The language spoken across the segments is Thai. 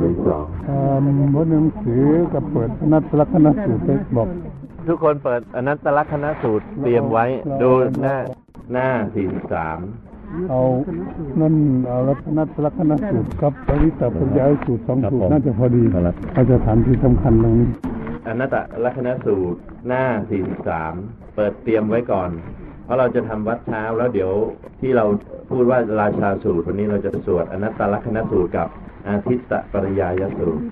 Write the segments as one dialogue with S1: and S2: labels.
S1: หนึ่งสอง
S2: เอ่อบนหนังสือกับเปิดนัดลักษณะสูตรไปบอก
S1: ทุกคนเปิดอนัตตลักษณสูตรเตรียมไว้ดูหน้าหน้าสี่สิบสาม
S2: เอานั่นเอาลักษณะลักษณะสูตรกับปริตปัญญาสูตรสองสูตรน่าจะพอดีเอาจะฐานที่สำคัญตรงนี้
S1: อนัตตลักษณสูตรหน้าสี่สิบสามเปิดเตรียมไว้ก่อน เพราะเราจะทำวัดเช้าแล้วเดี๋ยวที่เราพูดว่าราชาสูตรวันนี้เราจะสวดอนัตตลักษณสูตรกับ อาทิตตปริยายสูตร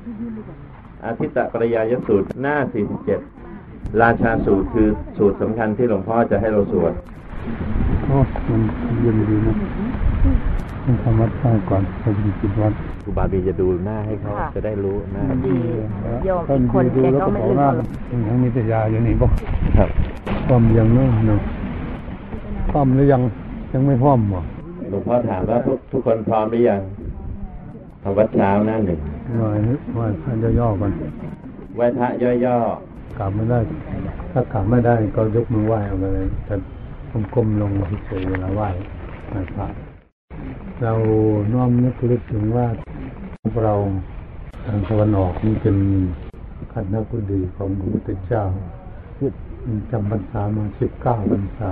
S1: อาทิตตปริยายสูตรหน้า47ราชาสูตรคือสูตรสำคัญที่หลวงพ่อจะให้เราสวด
S2: โอ้มันเย็นดีนะต้องทำวัดใต้ก่อนไปจิตวัด
S1: ครูบาบีจะดูหน้าให้เขา
S3: ค่ะ
S1: จะได้รู้หน้า
S3: พอดีโยม
S2: ต้
S3: อีกคน
S2: ดู
S3: แก
S2: แล้ว
S3: ก็
S2: ก็
S3: ไม่
S2: บอก
S3: ลืม
S2: ว่า
S3: เอา
S2: ทั้งมีแต่ยาอยู่นี่บอก
S1: ครับ
S2: ความยังเนาะเนาะพร้อมหรือยังยังไม่พร้อมบ่
S1: หลวงพ่อถามว่าทุกทุกคนพร้อมหรือยัง ทำวัดเช้าหน้าหนึ่ง
S2: ว่าว่าท่านย่อๆก่อน
S1: ไหว้พระย่อก
S2: ลับไม่ได้ ถ้ากลับไม่ได้ก็ยกมือไหว้เอาไปเลยแต่ก้มๆลงเฉยๆเวลาไหว้ไหว้พระเราน้อมนึกลึกถึงว่าพวกเราทางตะวันออกนี่เป็นขันธกุฎีของพระพุทธเจ้าจำพรรษามาสิบเก้าพรรษา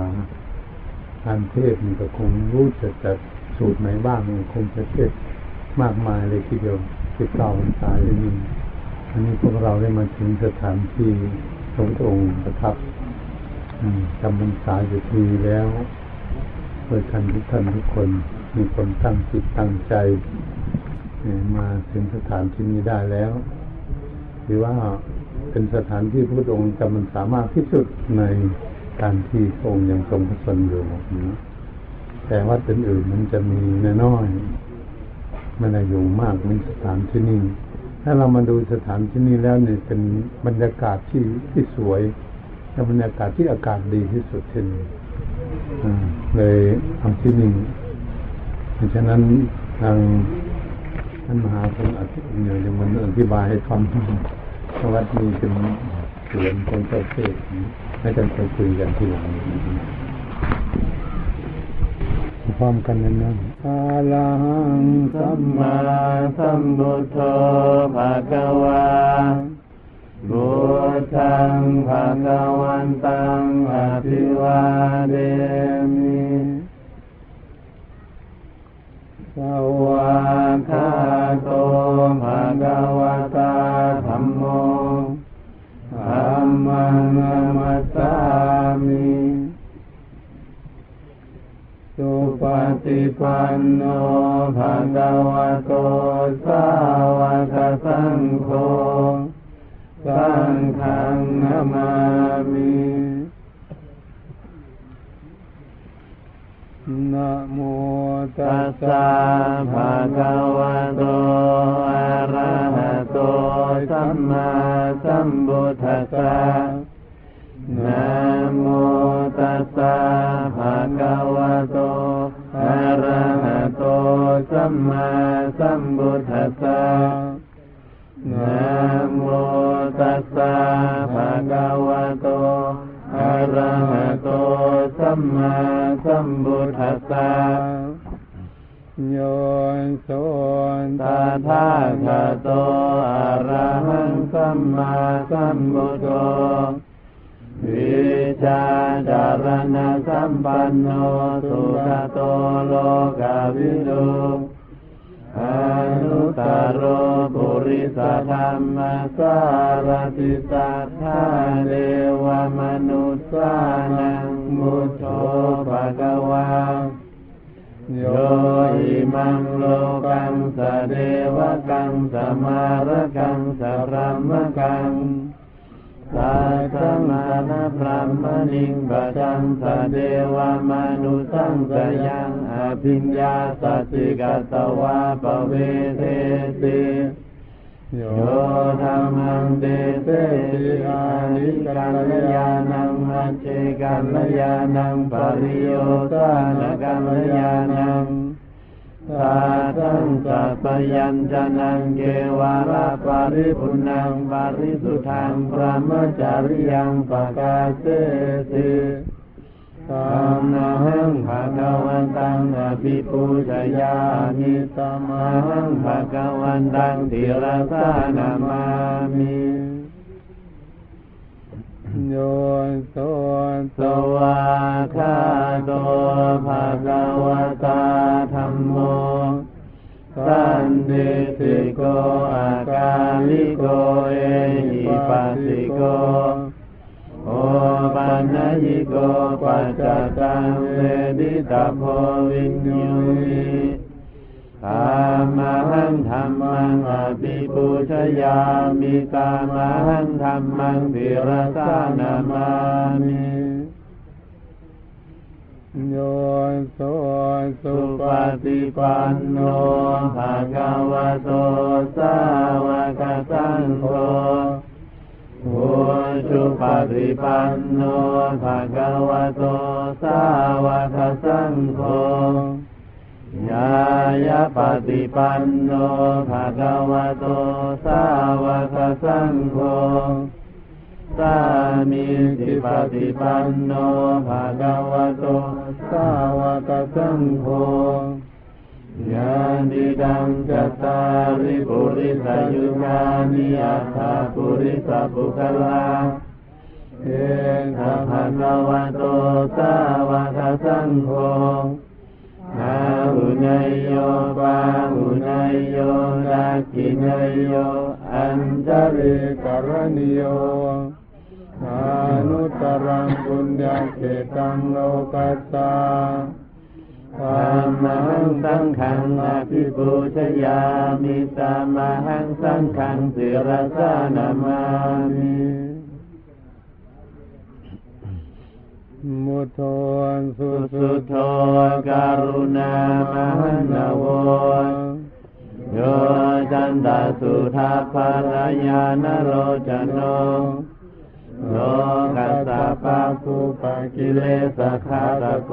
S2: การเทศน์มันก็คงรู้จะจัดสูตรไหนบ้างมันคงจะเทศน์ มากมายเลยทีเดียวสิบเก้าพรรษาเลยนี่อันนี้พวกเราได้มาถึงสถานที่ทรงองค์ประทับจำพรรษาอยู่ที่แล้วเพื่อท่านทุกท่านทุกคนมีคนตั้งจิตตั้งใจมาถึงสถานที่นี้ได้แล้วหรือว่าเป็นสถานที่พระองค์จำมันสามารถที่สุดในการที่พระองค์ยังทรงพระชนอยู่นะแต่วัดอื่นมันจะมีน้อย ม่ได้อยู่มากมือนสถานที่นี้ถ้าเรามาดูสถานที่นี้แล้วเนี่ยเป็นบรรยากาศที่ที่สวยและบรรยากาศที่อากาศดีที่สุดที่นี่เลยทำที่นี่เพราะฉะนั้นทางท่านมหาคนอธิเนี่ยจะมันอธิบายให้ฟังว่าวัดนี้เป็นสวนของเจ้าเทศให้กันไปคุยกันทีหลังพร้อมกันนั้นนะ อาลังสัมมาสัมพุทโธภะคะวาบุตังภะคะวันตังอภิวาเดมิสวากาโตภะคะวะตาธัมโมธัมมังนัมมัสสามิ สุปฏิปันโนภะคะวะโตสาวกสังโฆสังฆังนามามินะโมตัสสะภะคะวะโตอะระหะโตสัมมาสัมพุทธัสสะนะโม สสะภะคะวะโตอะระหะโตสัมมาสัมพุทธัสสะนะโมตัสสะภะคะวะโตอะระหะโตสัมมาสัมพุทธัสสะโยนโสนตาทาคโตอะระหังสัมมาสัมพุทโธ วิชาจารณะสัมปันโนสุขโตโลกาวิโดอนุตตโรปุริสธรรมสารติสัทธาเดวมนุสสานังมุตโตภะคะวาโยอิมังโลกังสะเดวกังสมารกังสะรหมกังาสัตมานะพระมณิงปะจังสะเดวามนุสังสยังอภิญญาสติกัตวาปเวเทติโยธรรมังเตเตอานิกัลยาณังมัจเจกัลยาณังปริโยตานกัลยาณัง สาธังสัพยัญจนังเกวาราปาริปุนังปาริสุทธังพระมจาริยังปกาเสติธรรมังภะคะวันตังอภิปูชยามิสมังภะคะวันตังติรสานามามิ โยโสสวาคาโตภะคะวะตาธรรมโมสันติสิโกอาการลิโกเอหิปัสสิโกโอปัญญิโกปัจจตังเวดิตาโพวิญญูมิ ธรรมังธรรมังอภิปุชยามิตามังธรรมังวิรสานามามิโยโสสุปฏิปันโนภะคะวะโตสาวกสังโฆโอสุปฏิปันโนภะคะวะโตสาวกสังโฆ ยายาปฏิปันโนภะคะวะโตสาวกสังโฆสามีจิปฏิปันโนภะคะวะโตสาวกสังโฆญาณิดังจัตตาริปุริสายุกานิอัตถปุริสปุคลาเอกภะคะวะโตสาวกสังโฆ อาหุนยโยปาหุนยโยนาคินยโย อันจริกรณิโยอนุตรังบุญญาเขตังโลกัสสาธรรมังสังขังอภิปูชยามิสามังสังขังสิรสานามามิ มุทโทสุสุโทการุณามหันโวโยจันตสุทัพพรายานโรจโนโลกัสสะปะคุปะกิเลสขาตะโก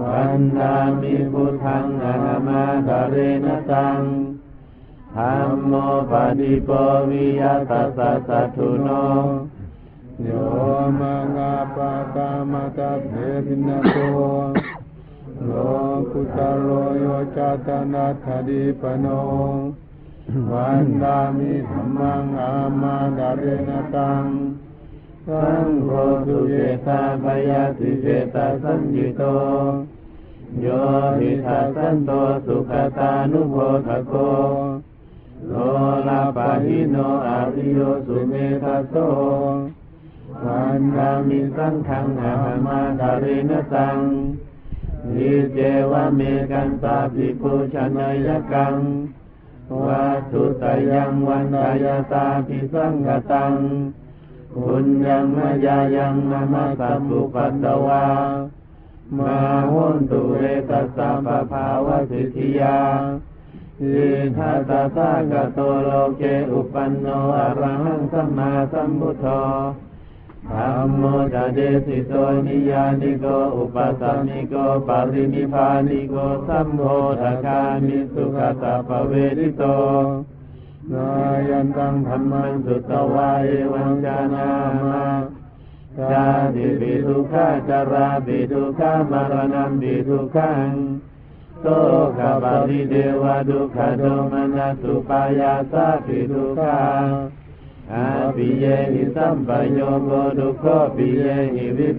S2: วันดามิพุทธังอะมาการเณตังธรรมโมปฏิปวิยตัสสะสัตถุโน โยมังอาปะกามะตะเพรินโตโลกุตโรโยจัตนาทดิปโนวันดามิธรรมังอามากาเรเณตังสังโฆสุเจตาปยาสิเจตาสัญญิโตโยหิทัสสันโตสุขตานุโพธโกโลลาปะหิโนอาริโยสุเมทัสโส วันดามิสังขังอามาการินตังยิเจวะเมกันตาภิปุชนายกังวัตุตยังวันดายตาภิสังกตังคุญยังมายายังนามาสัพพุปัตตวามาหุนตุเรตัสสะปะภาวสิทธิยาอิทัสสะกะโตโลเกอุปันโนอรหังสัมมาสัมพุทโธ ธัมโมจะเดสิโตนิยานิโกอุปสัมมิโกปารินิพานิโกสัมโพธคามิสุขตาปเวริโตนายันตังธรรมังสุตวาเอวังจานามาชาติปิทุกขาจาราปิทุกขามรณะปิทุกขังโตขบาลิเดวะดุขโดมนัสสุปายาสาปิทุกขา อาปิเยหิสัมปโยโกดุโคปิเยหิวิ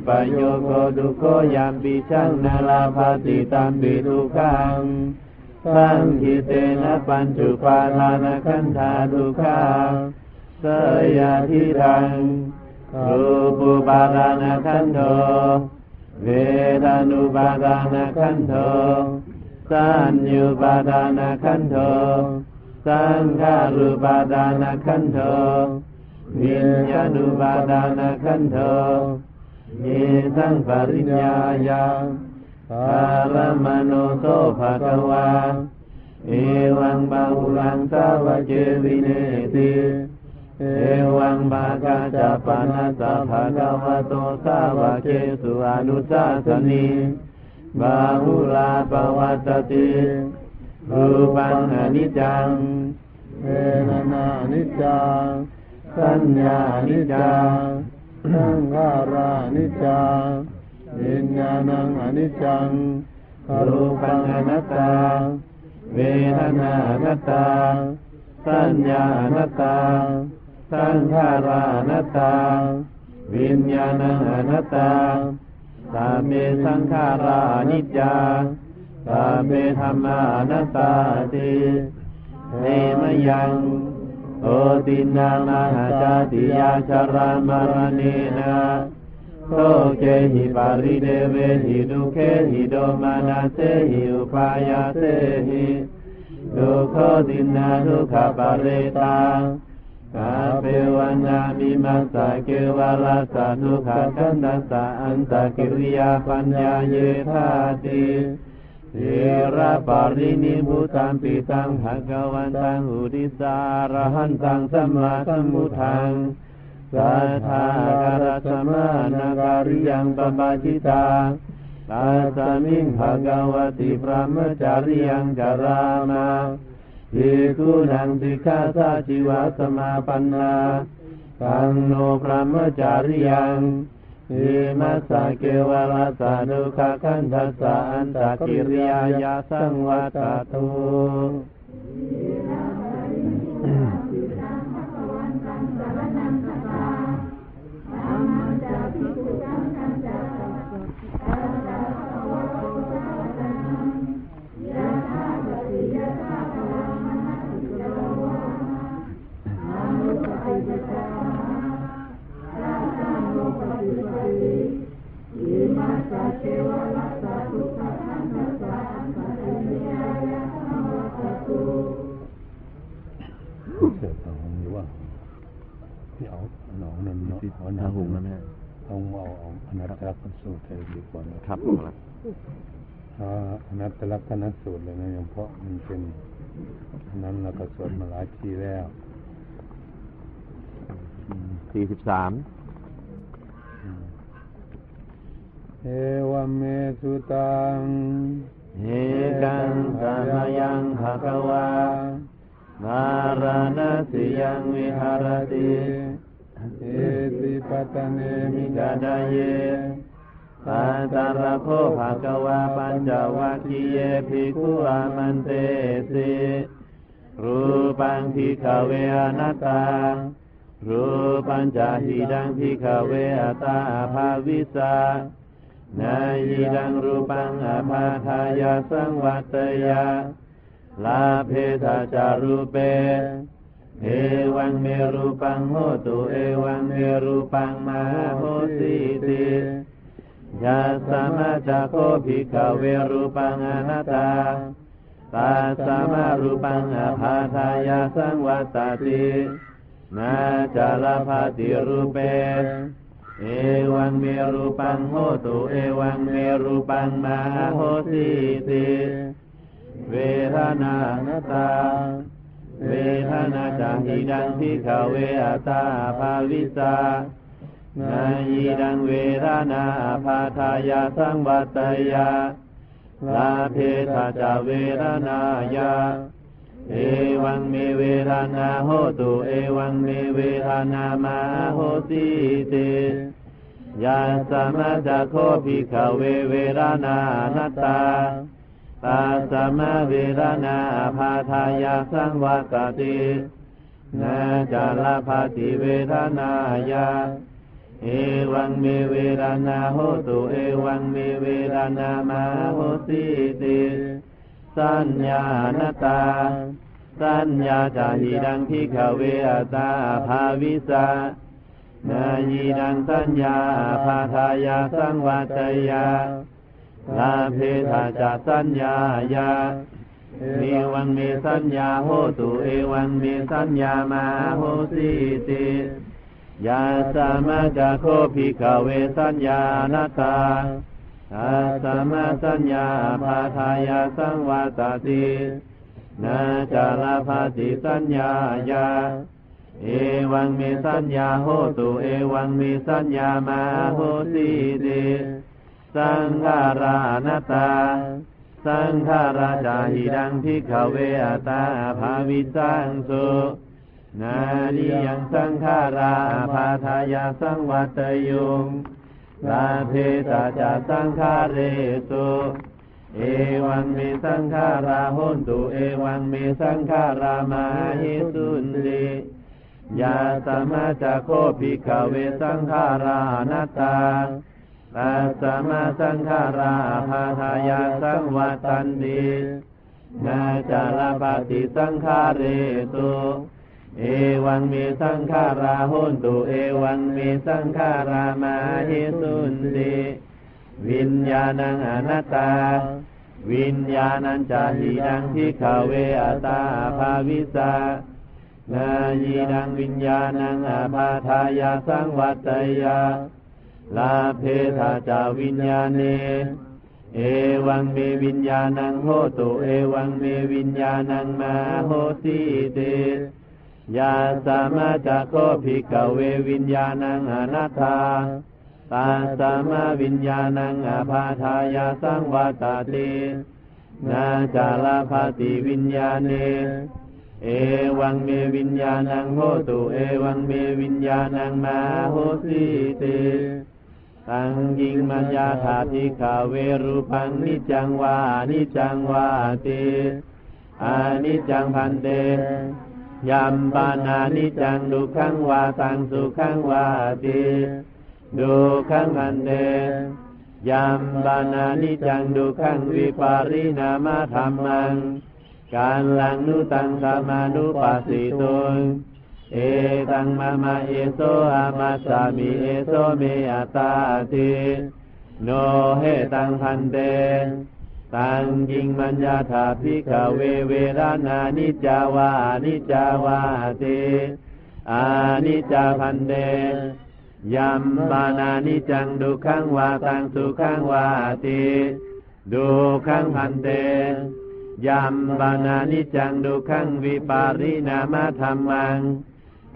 S2: สังนาลาภาติตัมปิทุกขังสังคิเตนะปัญจุปาทานเสยาทิรังรูปุปาทานขันโทวทานุปาทานขันโทสัญญูปาทานขันโทสังขารุปาทานขันโทวิญญาณุปาทานขันโทเยสังปริญญายังปารมโนโตภะคะวาเอวังบาหุลังสาวเจวิเนติเอวังบากาจปานาสะภะคะวะโตสาวเกสุอนุสาสนีบาหุลาปวัตติ รูปังอนิจจังเวทนานิจจังสัญญานิจจังสังขารานิจจังวิญญาณังอนิจจังรูปังอนัตตา เวทนาอนัตตา สัญญาอนัตตา สังขารานัตตา วิญญาณังอนัตตาสาเมสังขารานิจจา สาเมธรรมานัตตาติเนมยังโอตินานาหาจาติยาชารามารณีนาโตเกหิปาริเดเวหิดุเคหิโดมานาเสหิอุปายาเสหิดุโคตินาทุขปาเรตากาเปวันนามิมัสสะเกวาลาสะทุขกันตัสสะอันตะกิริยาปัญญาเยธาติ เทระปารินิพุตังปิตังภะคะวันตังอุติสารหันตังสัมมาสัมพุทธังสัทธาการสมานาการิยังปปาจิตาตาสมิงภะคะวติพระมจาริยังจารามาภิกขุนังติฆาสาจิวะสมาปันนาตังโนพระมจาริยัง อิมัสสะเกวะลาสานุขคันทัสสะอันตะกิริยายาสังวัตตุ
S3: องนั่นเนาะเอาหน
S1: ถ้า
S3: อง
S1: หุงแล้วแม่
S3: เอาเอาเอาอนัตตลักษณสูตรเลยดีกว่านะครับ
S1: ผมละ
S3: อ่าอนัตตลักษณสูตรเลยนะยังเพราะมันเป็นอันนั้นเราก็สวดมาหลายทีแล้ว
S1: สี่สิบสาม
S3: เอวเมสุตัง
S2: เอกังสมยังภะคะวาวารณสิยังวิหารติ
S3: เอสิปัตเนมิ
S2: มิกาดาเยปันตระโคภะคะวาปัญจวัคคีเยภิกขุอามันเตสิรูปังพิขเวอนัตตารูปัญจหิดังพิขเวอตาภาวิสานายิดังรูปังอภาทายาสังวัตยาลาเพทาจารูเป เอวังเมรูปังโหตุเอวังเมรูปังมาโหสิติยาสามาจาโคภิกขเวรูปังอนัตตา ตาสามารูปังอภาทายาสังวัตตินาจาลาภาติรูเป เอวังเมรูปังโหตุเอวังเมรูปังมาโหสิติเวทนานาตา เวทนาจาหิดังพิขเวอตาภาวิสานายิดังเวทนาภาทายาสังวัตยาลาเพทาจาเวทนายา เอวังเมเวทนาโหตุเอวังเมเวทนามาโหติติยาสมาจาโคภิกขเวเวทนานัตตา ตาสมาเวรนาภาทายาสังวัตตินาจาลาภาติเวทนายาเอวังเมเวรนาโหตุเอวังเมเวรนามาโหสิติสัญญาณตา สัญญาจาหิดังพิขเวอตาภาวิสานายีดังสัญญาภาทายาสังวัตยา ลาเพทาจสัญญายาเอวังเมสัญญาโหตุเอวังเมสัญญามาโหสิติยาสามาจาโคภิกขเวสัญญานาตาอาสามาสัญญาภาทายาสังวาตตินาจาลาภาติสัญญายาเอวังเมสัญญาโหตุเอวังเมสัญญามาโหสิติ สังขารานาตา สังขาราจาหิดังพิขเวอตาภาวิสังสุนาดิยังสังขาราภาทายาสังวัตยุงลาเพตาจาสังคาเรสุเอวังเมสังขาราหุนตุเอวังเมสังขารามาหิสุนติยาสมาจะโคปิกเวสังขารานตตา ตัสสมาสังขาราภาทายาสังวัตันตินาจาลปฏิสังขาเรตุเอวังมีสังขาราหุนตุเอวังมีสังขารามาหิสุนติวิญญาณังอนัตตา วิญญาณัญจาหิดังทิขาเวอตาภาวิสานายีดังวิญญาณังอาภาทายาสังวัตยา ลาเพธาจาวิญญาเน เอวังเมวิญญาณังโหตุเอวังเมวิญญาณังมาโหสีเตยาสามาจะโคภิกเววิญญาณังอนัตถาตาสามาวิญญาณังอาภาทายาสังวัตาตินาจาลาภาติวิญญาเน เอวังเมวิญญาณังโหตุเอวังเมวิญญาณังมาโหสีเต ตังยิงมัญญาธาทิขาเวรูปังนิจังวานิจังวาติอานิจังพันเตยัมปานานิจังดุขังวาตังสุขังวาติดุขังพันเตยัมปานานิจังดุขังวิปารินามาธรรมังการลังนุตังสมานุปัสสิตุง เอตังมามาเอโซอามาสามิเอโซเมอัตตาติโนเฮตังพันเตตังยิงมัญญาธาภิกขเวเวรานานิจาวานิจาวาติอานิจาพันเตยัมปานานิจังดุขังวาตังสุขังวาติดุขังพันเตยัมปานานิจังดุขังวิปารินามาธรรมัง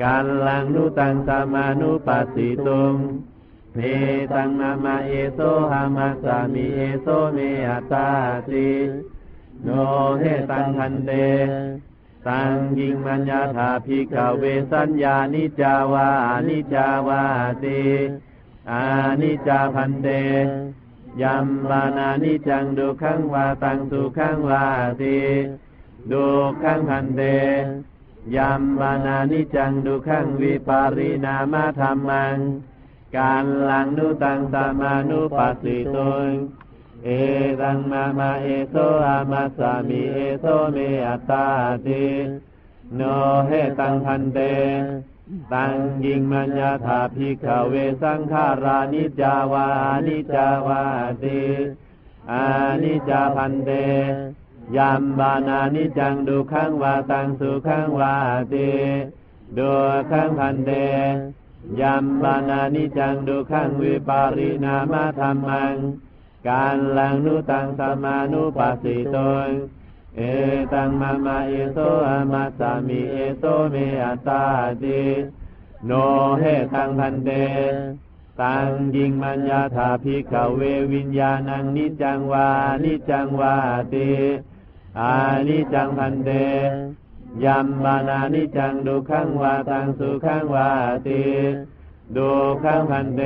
S2: การลังนุตังสามานุปัสสิตุงเนตังนามาเอโซหามาสามิเอโซเมอัตตาติโนเฮตังคันเตตังยิงมัญญาธาภิกขเวสัญญานิจาวานิจาวาติอานิจาพันเตยัมบานานิจังดุขังวาตังสุขังวาติดุขังพันเต ยัมบานานิจังดุขังวิปารินามาธรรมัง การลังนุตังสามานุปัสสิตุงเอตังมามาเอโซอามาสามิเอโซเมอัตตาติโนเฮตังพันเต ตังยิงมัญญาธาภิกขเวสังขารานิจาวานิจาวาติอานิจาพันเต ยัมบานานิจังดุขังวาตังสุขังวาติดุขังพันเตยัมบานานิจังดุขังวิปารินามาธรรมัง การลังนุตังสมานุปัสสิตงเอตังมามาเอโซอามาสามิเอโซเมอัตตาติโนเฮตังพันเตตังยิงมัญญาธาภิกขเววิญญาณังนิจังวานิจังวาติ อานิจังพันเตยัมบานานิจังดุขังวาตังสุขังวาติดุขังพันเต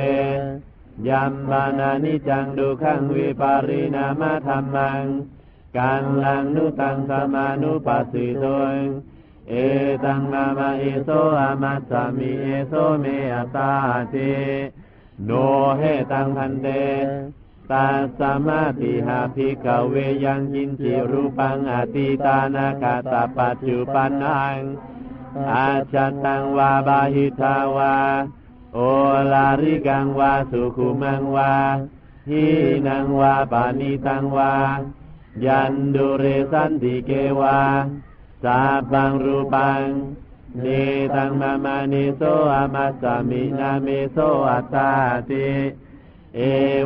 S2: ยัมบานานิจังดุขังวิปารินามาธรรมังการลังนุตังสมานุปัสสิโตงเอตังมามาเอโซอามาสามิเอโซเมอตตาติโนเฮตังพันเต ตาสมาติหาภิกขเวยังยินจิรูปังอติตานาคาตาปัจจุปันนังอาจตังวาบาหิทาวา โอลาริกังวาสุขุมังวาหีนังวาปานิตังวา ยันดุเรสันติเกวาสาบังรูปังเนตังมามานิโซอามาสามินาเมโซอัตตาติ เอ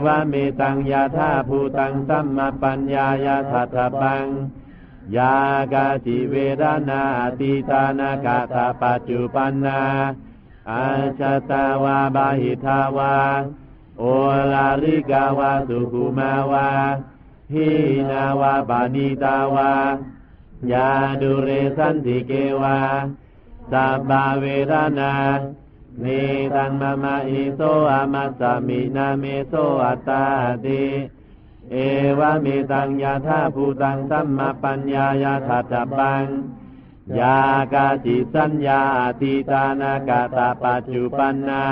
S2: วะเมตังยาธาภูตังสัมมาปัญญายาสัทธปัง ยากาติเวรนาติตานากาตาปัจจุปันนาอาชาตาวาบาหิทาวา โอลาริกาวาสุขุมาวาหีนาวาบานิตาวายาดุเรสันติเกวาสับบาเวรนา นิตังมะมะอิโสอามัสสมินาเมโสอัตตาติเอวะเมตังยาธาภูตังสัมมาปัญญายาทัตตปังยากาจิสัญญาติตานากาตาปัจจุปันนา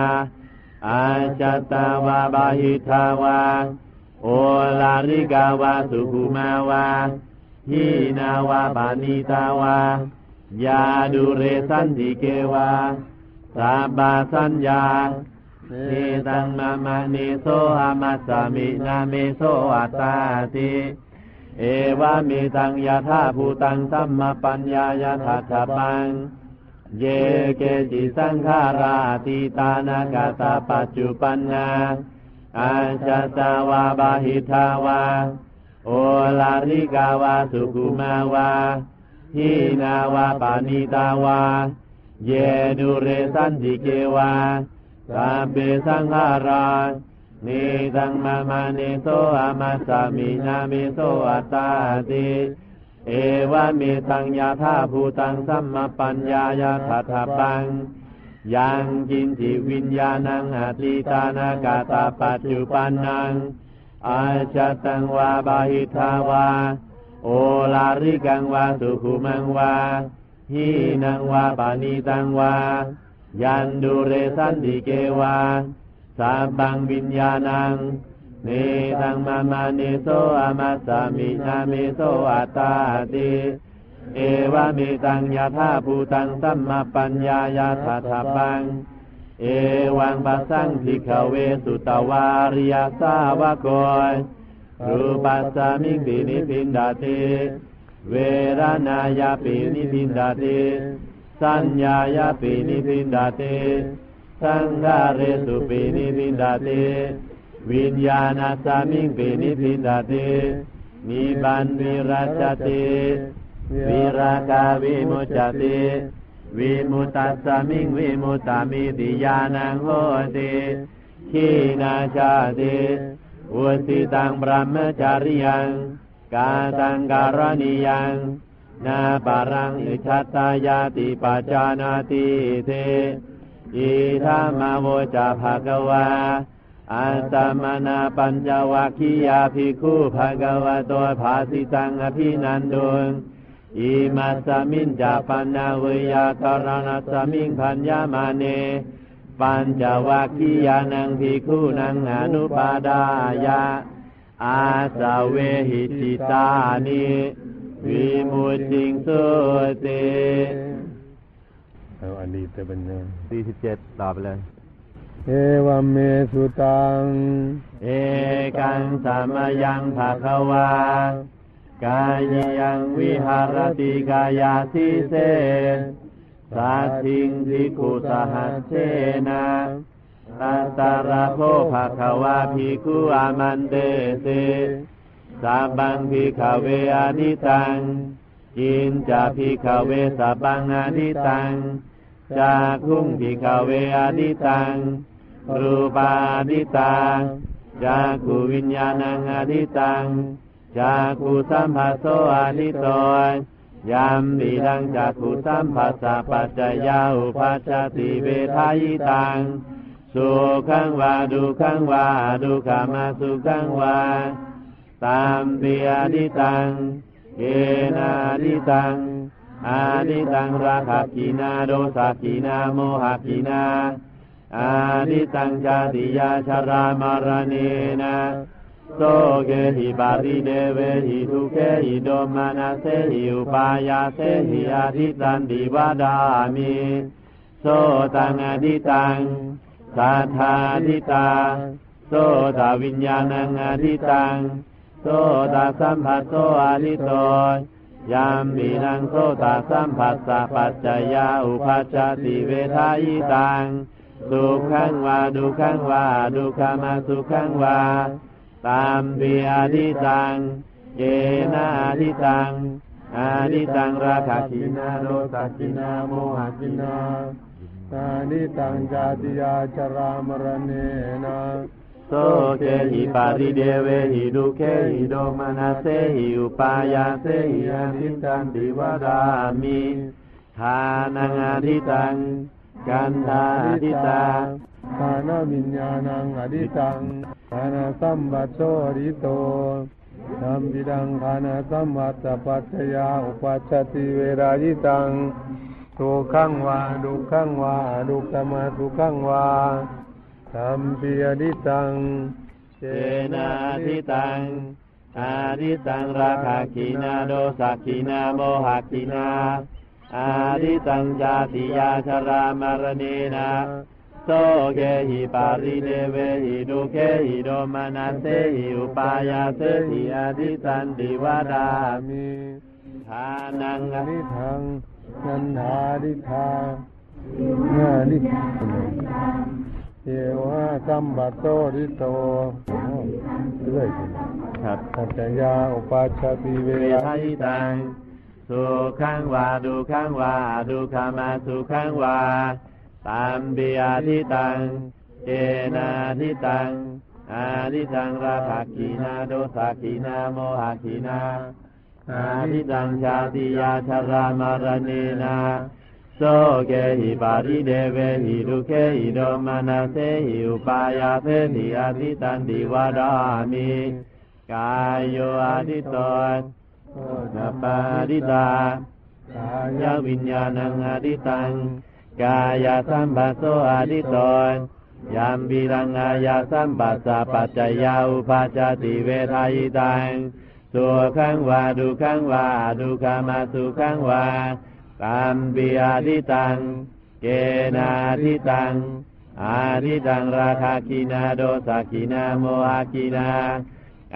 S2: อาจตาวาบาหิทาวาโอลาริกาวาสุขุมาวาหินาวาปานิตาวายาดุเรสันติเกวา สาบาสัญญาเนตังมามาเนโสอามัสสมินาเมโสอัตตาติเอวะเมตังยาธาภูตังสัมมาปัญญายาทัตถปัง เยเกจิสังขาราติตานากาตาปัจจุปันนาอาชาตาวาบาหิทาวา โอลาริกาวาสุขุมาวาหินาวาปานิตาวา เยดุเรสันติเกวาสาเปสังขารานิตังมามาเนโสอามาสามินาเมโสอัตตาติเอวะเมตังยาธาภูตังสัมมาปัญญายาทัตถปัง ยังกินจิวิญญาณังอาติตานากาตาปัจจุปันนัง อาจตังวาบาหิทาวา โอลาริกังวาสุขุมังวา หีนังวาปานิตังวา ยันดูเรสันติเกวาสาบังวิญญาณังเนตังมามาเนโสอามาสามินาเมโสอัตตาติเอวะเมตังยาธาภูตังสัมมาปัญญายาสัทธปัง เอวังปัสสังพิกเวสุตวาริยสาวกอยรูปัสสามิงปินิพินดาติ เวรนายาปินิพินดาติสัญญายาปินิพินดาติสังฆาเรสุปินิพินดาติวิญญาณสามิงปินิพินดาตินิบันวิรัจติวิรากาวิมุจจติวิมุตตสสมิงวิมุตตามิติญาณังโหติขีนาชาติอุสิตังบรมจาริยัง กาตังการณิยังนาปารังอิชัตตายาติปัจจานาติเทอิธามาโวจาภะกวาอัสสมนาปัญจวัคคียาภิกขุภะกวะโตภาสิตังอภินันตุงอิมัสมินจาปันนาเวยากรณสมิงพัญญามาเน ปัญจวัคคียานังภิกขุนังอนุปาดายะ อาสาเวหิจิตานิวิมุตติงสุติ
S3: เอาอดีตปัญญา
S2: สี่สิบเจ็ดต่อไปเลย
S3: เอวะเมสุตัง
S2: เอกังสามยังภาควากายยังวิหารติกายาทิเสสัตถิงทิคุสหัสเชนะ ตัตารโพภาควาภิกขุอามันเตเสสัพบังภิกขเวอนิตังกินจาภิกขเวสัพบังอนิตังจาคุ้งภิกขเวอนิตังรูปาดิตังจากขูวิญญาณังอดิตังจากขูสัมผัสโสอดิโตยยามดีดังจากขูสัมผัสสะปัจจยาอุปัชชติเวทายตัง สุขังวาดุขังวาดุขามาสุขังวาตามเปียดิตังเกนาดิตังอาดิตังราคะกินาโดสะกินาโมหะกินาอาดิตังจาติยาชรามารณีนะโสเกหิปาริเดเวหิทุเกหิโดมานาเสหิอุปายาเสหิอาทิตันติวาดามิโสตังอดิตัง สัทธาดิตาโสตวิญญาณังอดิตังโสตสัมผัสโสอดิโตยามมีนังโสตสัมผัสสะปัจจยาอุปัชชติเวทายตังสุขังวาดุขังวาดุขามาสุขังวา ตามปีอาดิตังเจนาอาดิตังอาดิตังราคะกินาโรสักินาโมหกินา
S3: นิตังจาติยาชรามรเนนะ
S2: โสเกหิปาริเดเวหิดุเคหิโดมานาเสหิอุปายาเสหิอาทิตันติวาดามิทานังอาทิตัง กันธาอธิตา
S3: ฐานวิญญาณังอดิตังฐานสัมบัตโตอริโตนัมปิดังฐานสัมบัตตปัจจยาอุปัชชติเวรายิตัง สุขังวาดุขังวาดุขมาสุขังวาสัมปิอดิตัง
S2: เจนาทิตังอาทิตังราคาขีนาโดสักขีนาโมหะขีนา อาทิตังจาติยาชรามารณีนาโสเกหิปาริเดเวหิดุเคหิโดมานาเสหิอุปายาเสหิอาทิตันติวดา
S3: มิ
S2: ทานัง
S3: อนิทัง นันทาดิทานาดิเยวะสัมบัตโตริโตเรื่อยไป
S2: ครับ
S3: ปัจจยาอุปัชชติเว
S2: เว
S3: รา
S2: ทายตังสุขังวาดุขังวาดุขามาสุขังวาตามปิอาทิตังเจนาทิตังอาทิตังราภกีนาโดสักขีนาโมหะขีนา อาทิตังชาติยาชรามารณีนาโสเกหิปาริเดเวหิดุเคหิโดมานาเสหิอุปายาเสหิอาทิตันติวาดามิกายโยอาทิตนนาปาดิตา
S3: กายา
S2: วิญญาณังอาทิตัง กายาสัมปัสโสอาทิตนยามบิรังอายาสัมปัสสะปัจจยาอุปาจติเวทายตัง สุขังวาดุขังวาดุขามาสุขังวาตามปิอาทิตัง เกนาทิตัง อาทิตังราคากินาโดสักกินาโมหกินา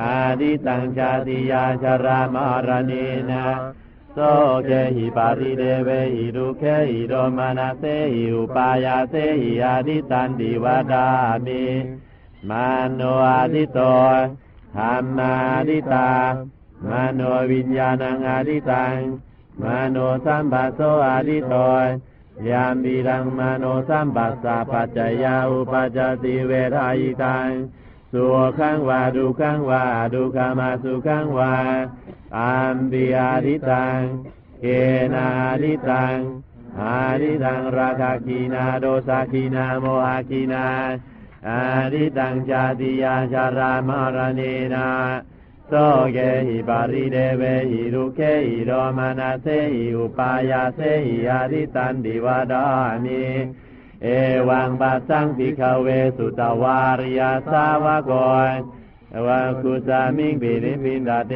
S2: อาทิตังชาติยาชรามารณีนาโสเกหิปาริเดเวหิดุเคหิโดมานาเสหิอุปายาเสหิอาทิตันติวดามิมาโนอาทิโต ธรรมาทิตามโนวิญญาณังอาทิตังมโนสัมปัสโสอาทิโตยามบิรังมโนสัมปัสสะปัจจยาอุปจจติเวทายตังสุขังวาดุขังวาดุขามาสุขังวาตามปิอาทิตังเกนาทิตังอาทิตังราคากีนาโดสากีนาโมหะกีนา อาทิตตังชาติยาชะรามะระเณนะ โสเกหิปะริเทเวหิ ทุกเขหิโทมะนัสเสหิอุปายาเสหิอาทิตตันติวะทามิเอวังปัสสัง ภิกขะเวสุตะวา อะริยะสาวะโก จักขุสมิงปินิพพินทะติ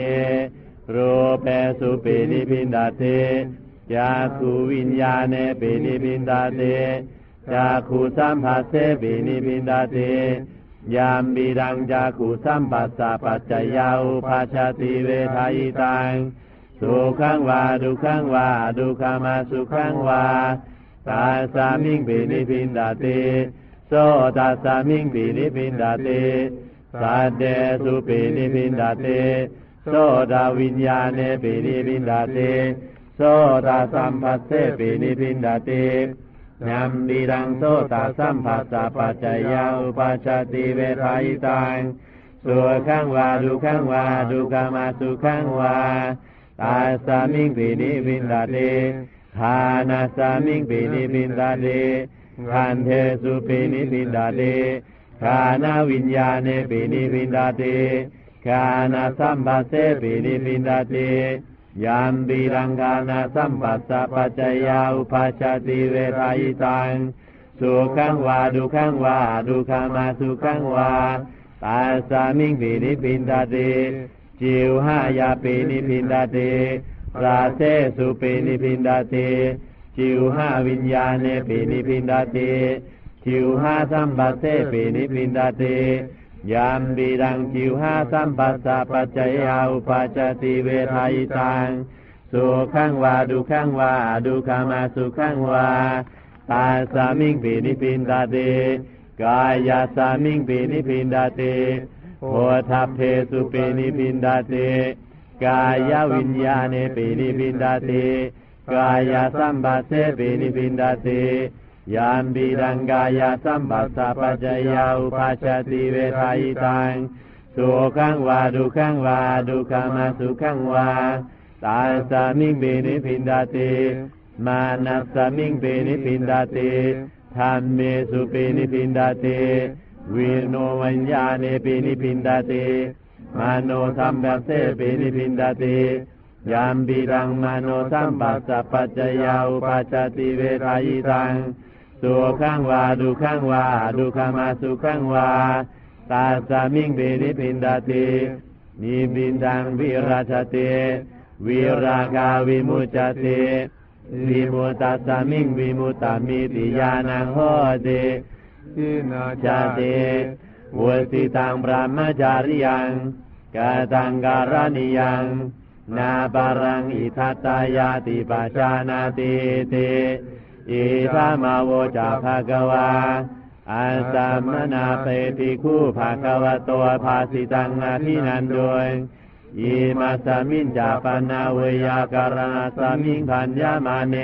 S2: รูเปสุปินิพพินทะติ จักขุวิญญาเณปินิพพินทะติ จักขุสัมผัสเสปินิพพินทะติ ยัมปิทังจักขุสัมผัสสะปัจจะยาอุปปัชชะติเวทะยิตังสุขังวา ทุกขังวา อะทุกขะมะสุขังวาตัสมิงปินิพพินทะติโสตัสมิงปินิพพินทะติสัทเทสุปินิพพินทะติโสตะวิญญาเณปินิพพินทะติโสตะสัมผัสเสปินิพพินทะติ ยัมปิทังโสตะสัมผัสสะปัจจะยาอุปปัชชะติเวทะยิตังสุขังวา ทุกขังวา อะทุกขะมะสุขังวาตัสมิงปินิพพินทะติ ฆานัสมิงปินิพพินทะติ คันเธสุปินิพพินทะติ ฆานะวิญญาเณปินิพพินทะติขานาสัมปัสเสปินิพินดาติยามบิรังกานาสัมปัสเวทายตังสุขังวาดุขังวาดุขามาสุขังวาตาสามิงปินิวินดาติราเดาติ යම්බි රංගාන සම්පස්ස පචය උපචති වේරයිතං සුඛං වා දුඛං වා දුඛම සුඛං වා පාසමින් විනිපින්දතේ ජීවහාය පිනිපින්දතේ රාසේ සුපිනිපින්දතේ ජීවහා විඥානේ පිනිපින්දතේ ජීවහා සම්බතේ පිනිපින්දතේ ยัมปิทัง ชิวหาสัมผัสสะปัจจะยาอุปปัชชะติเวทะยิตังสุขังวา ทุกขังวา อะทุกขะมะสุขังวาตัสมิงปินิพพินทะติกายัสมิงปินิพพินทะติโผฏฐัพเพสุปินิพพินทะติกายะวิญญาเณปินิพพินทะติกายะสัมผัสเสปินิพพินทะติ ยัมปิทังกายะสัมผัสสะปัจจะยาอุปปัชชะติเวทะยิตังสุขังวา ทุกขังวา อะทุกขะมะสุขังวา ตัสมิงปินิพพินทะติ มะนัสมิงปิ นิพพินทะติธัมเมสุปินิพพินทะติ มะโนวิญญาเณปินิพพินทะติ มะโนสัมผัสเสปินิพพินทะติยัมปิทัง มะโนสัมผัสสะปัจจะยาอุปปัชชะติเวทะยิตัง สุขังวาดุขังวาดุขามาสุขังวาตาสามิงปินิพินดาตินิพินดังวิราชติวิรากาวิมุจจติวิมุตตาสามิงวิมุตตามิติยานังโหติ
S4: ทินา
S2: จติวุติตังพระมจาริยังกาตังการณิยังนาปารังอิทัตตายาติปัจจานาติติ อิธามาโวจาภะกวาอาสัมมนาเปติคู่ภาควะตัวภาสิตังอาทินันโดยอิมาสมินจาปนาเวยาการณาสมิงพันยามาเน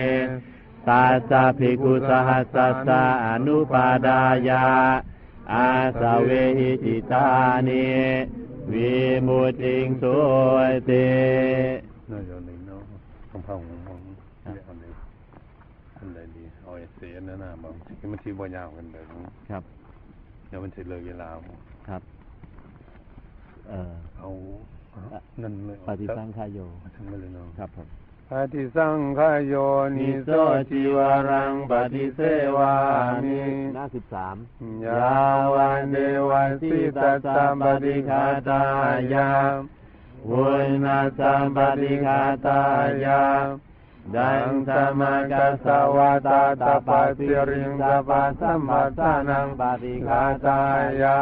S2: ตาสาภิกุสหัสสะสะอนุปาดายา อาสเวหิจิตานิวิมุติงสุเต
S4: น่าจะหนึ่งเนาะคำพังของเรียกอันนี้อันใดดี เอาไอ้เสียนั่นน่ะบางทีมันทีบ่ยาวกันเด้อ
S2: ครับ
S4: เดี๋ยวมันสิเลยเวลา
S2: ครับ เอ่อ
S4: เอานั่นเลย
S2: ปฏิสังขายโย
S4: ทั้งนั้นเลยเนาะ
S2: ครับผม
S4: ปฏิสังขายโยนิโสจิวารังปฏิเสวามิ
S2: หน้าสิบสาม
S4: ยาวันเดวันสิตัสสัมปฏิคาตายาวุนาสัมปฏิคาตายา ดังสมากัสวะตาตาปัสสิริงสปะสัมปัสานังปฏิคาตายา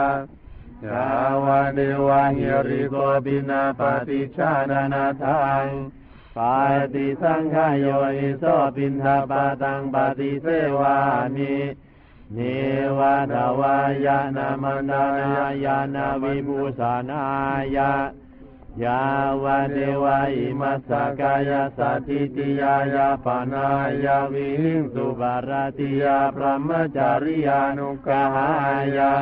S4: ยาวะเดวะหิริโกบินาปฏิชานานาทังปาติสังขายโยนิโสปินทปาตังปฏิเสวามิเนวะทวายานามันดานายานาวิบูสานายา ยาวเดวะอิมัสสกายาสัตติติยายาปนายาวิหิงสุบารติยาพระมจาริยานุกหายา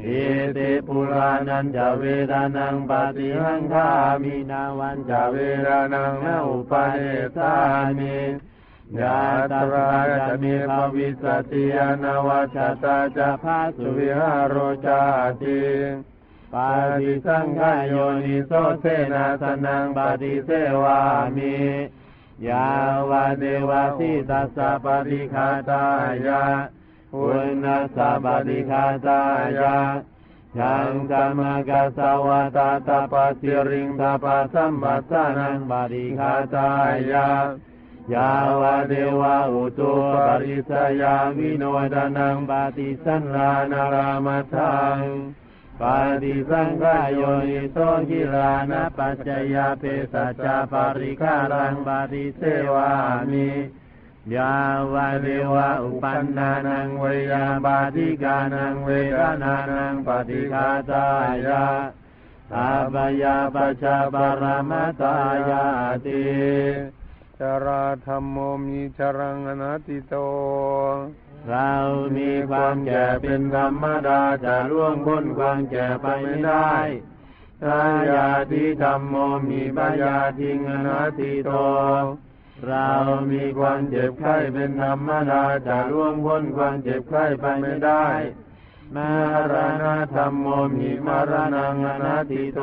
S4: เอเตปุรานันจะเวดานังปฏิหังคามินาวันจะเวดานังนาอุปเนสามิยาตราจะมีภวิสติยานวัชตาจะพาสุวิหารโรจาติ ปาติสังขโยนิโสเสนาสนังปฏิเสวามิยาวะเดวะสิตัสสะปฏิคาตายาอุณัสสะปฏิคาตายายังกรรมกัสสวาตาตะปะสิริงสะปะสัมผัสสานัง ปะฏิฆาตายะ ยาวะเทวะอุตุปะริสสะยะวิโนทะนัง ปะฏิสัลลานารามัตถัง ปะฏิสังขา โยนิโส คิลานะปัจจะยะเภสัชชะปะริกขารังปะฏิเสวามิยาวะเทวะอุปปันนานังเวยาบาติกานังเวรนานังปฏิคาตายาอาบยาปชาปรามตายาติจราธรรมโมมีจรังอนัติโต เรามีความแก่เป็นธรรมดาจะล่วงพ้นความแก่ไปไม่ได้ทายาติธรรมโมมีปยาทิงอนัตติโต เรามีความเจ็บไข้เป็นธรรมดาจะล่วงพ้นความเจ็บไข้ไปไม่ได้มารณะธรรมโมมีมารณังอนัตติโต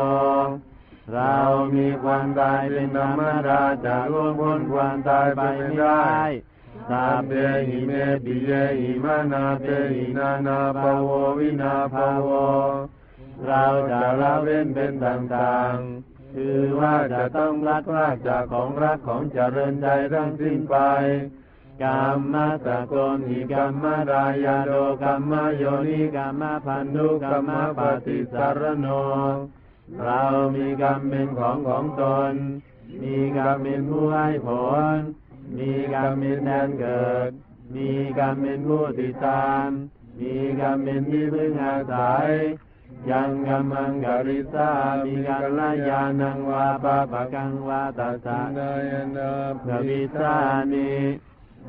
S4: เรามีความตายเป็นธรรมดาจะล่วงพ้นความตายไปไม่ได้ สาเปหิเมปิเยหิมานาเปหินานาภาโววินาภาโวเราจะละเว้นเป็นต่างๆ คือว่าจะต้องรักพลากจากของรักของเจริญใจทั้งสิ้นไปกรรมสกลหิกรรมรายาโดกรรมโยนิกรรมพันธุกรรมปฏิสารโน เรามีกรรมเป็นของของตน มีกรรมเป็นผู้ให้ผล มีกรรมเป็นแดนเกิด มีกรรมเป็นผู้ติดตาม มีกรรมเป็นที่พึ่งอาศัยยังกรรมังกริสามีกัลยานังวาปะปะกังวาตัสสะนายนาภวิสานิ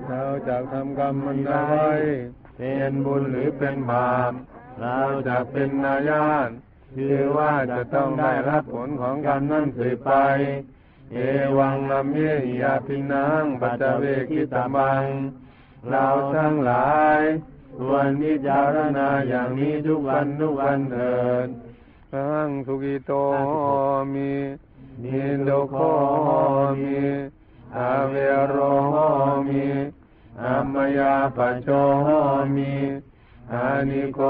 S4: เราจะทำกรรมมันได้เป็นบุญหรือเป็นบาปเราจะเป็นนายาตคือว่าจะต้องได้รับผลของกรรมนั้นสืบไป เอวังลำเยหิยาพินังปัจเวกิตามัง
S3: เราทั้งหลายควรพิจารณาอย่างนี้ทุกวันทุกวันเถิดทังสุกิโตมีนิโดโคมีอาเวโรมีอามยาปโชมีอานิโก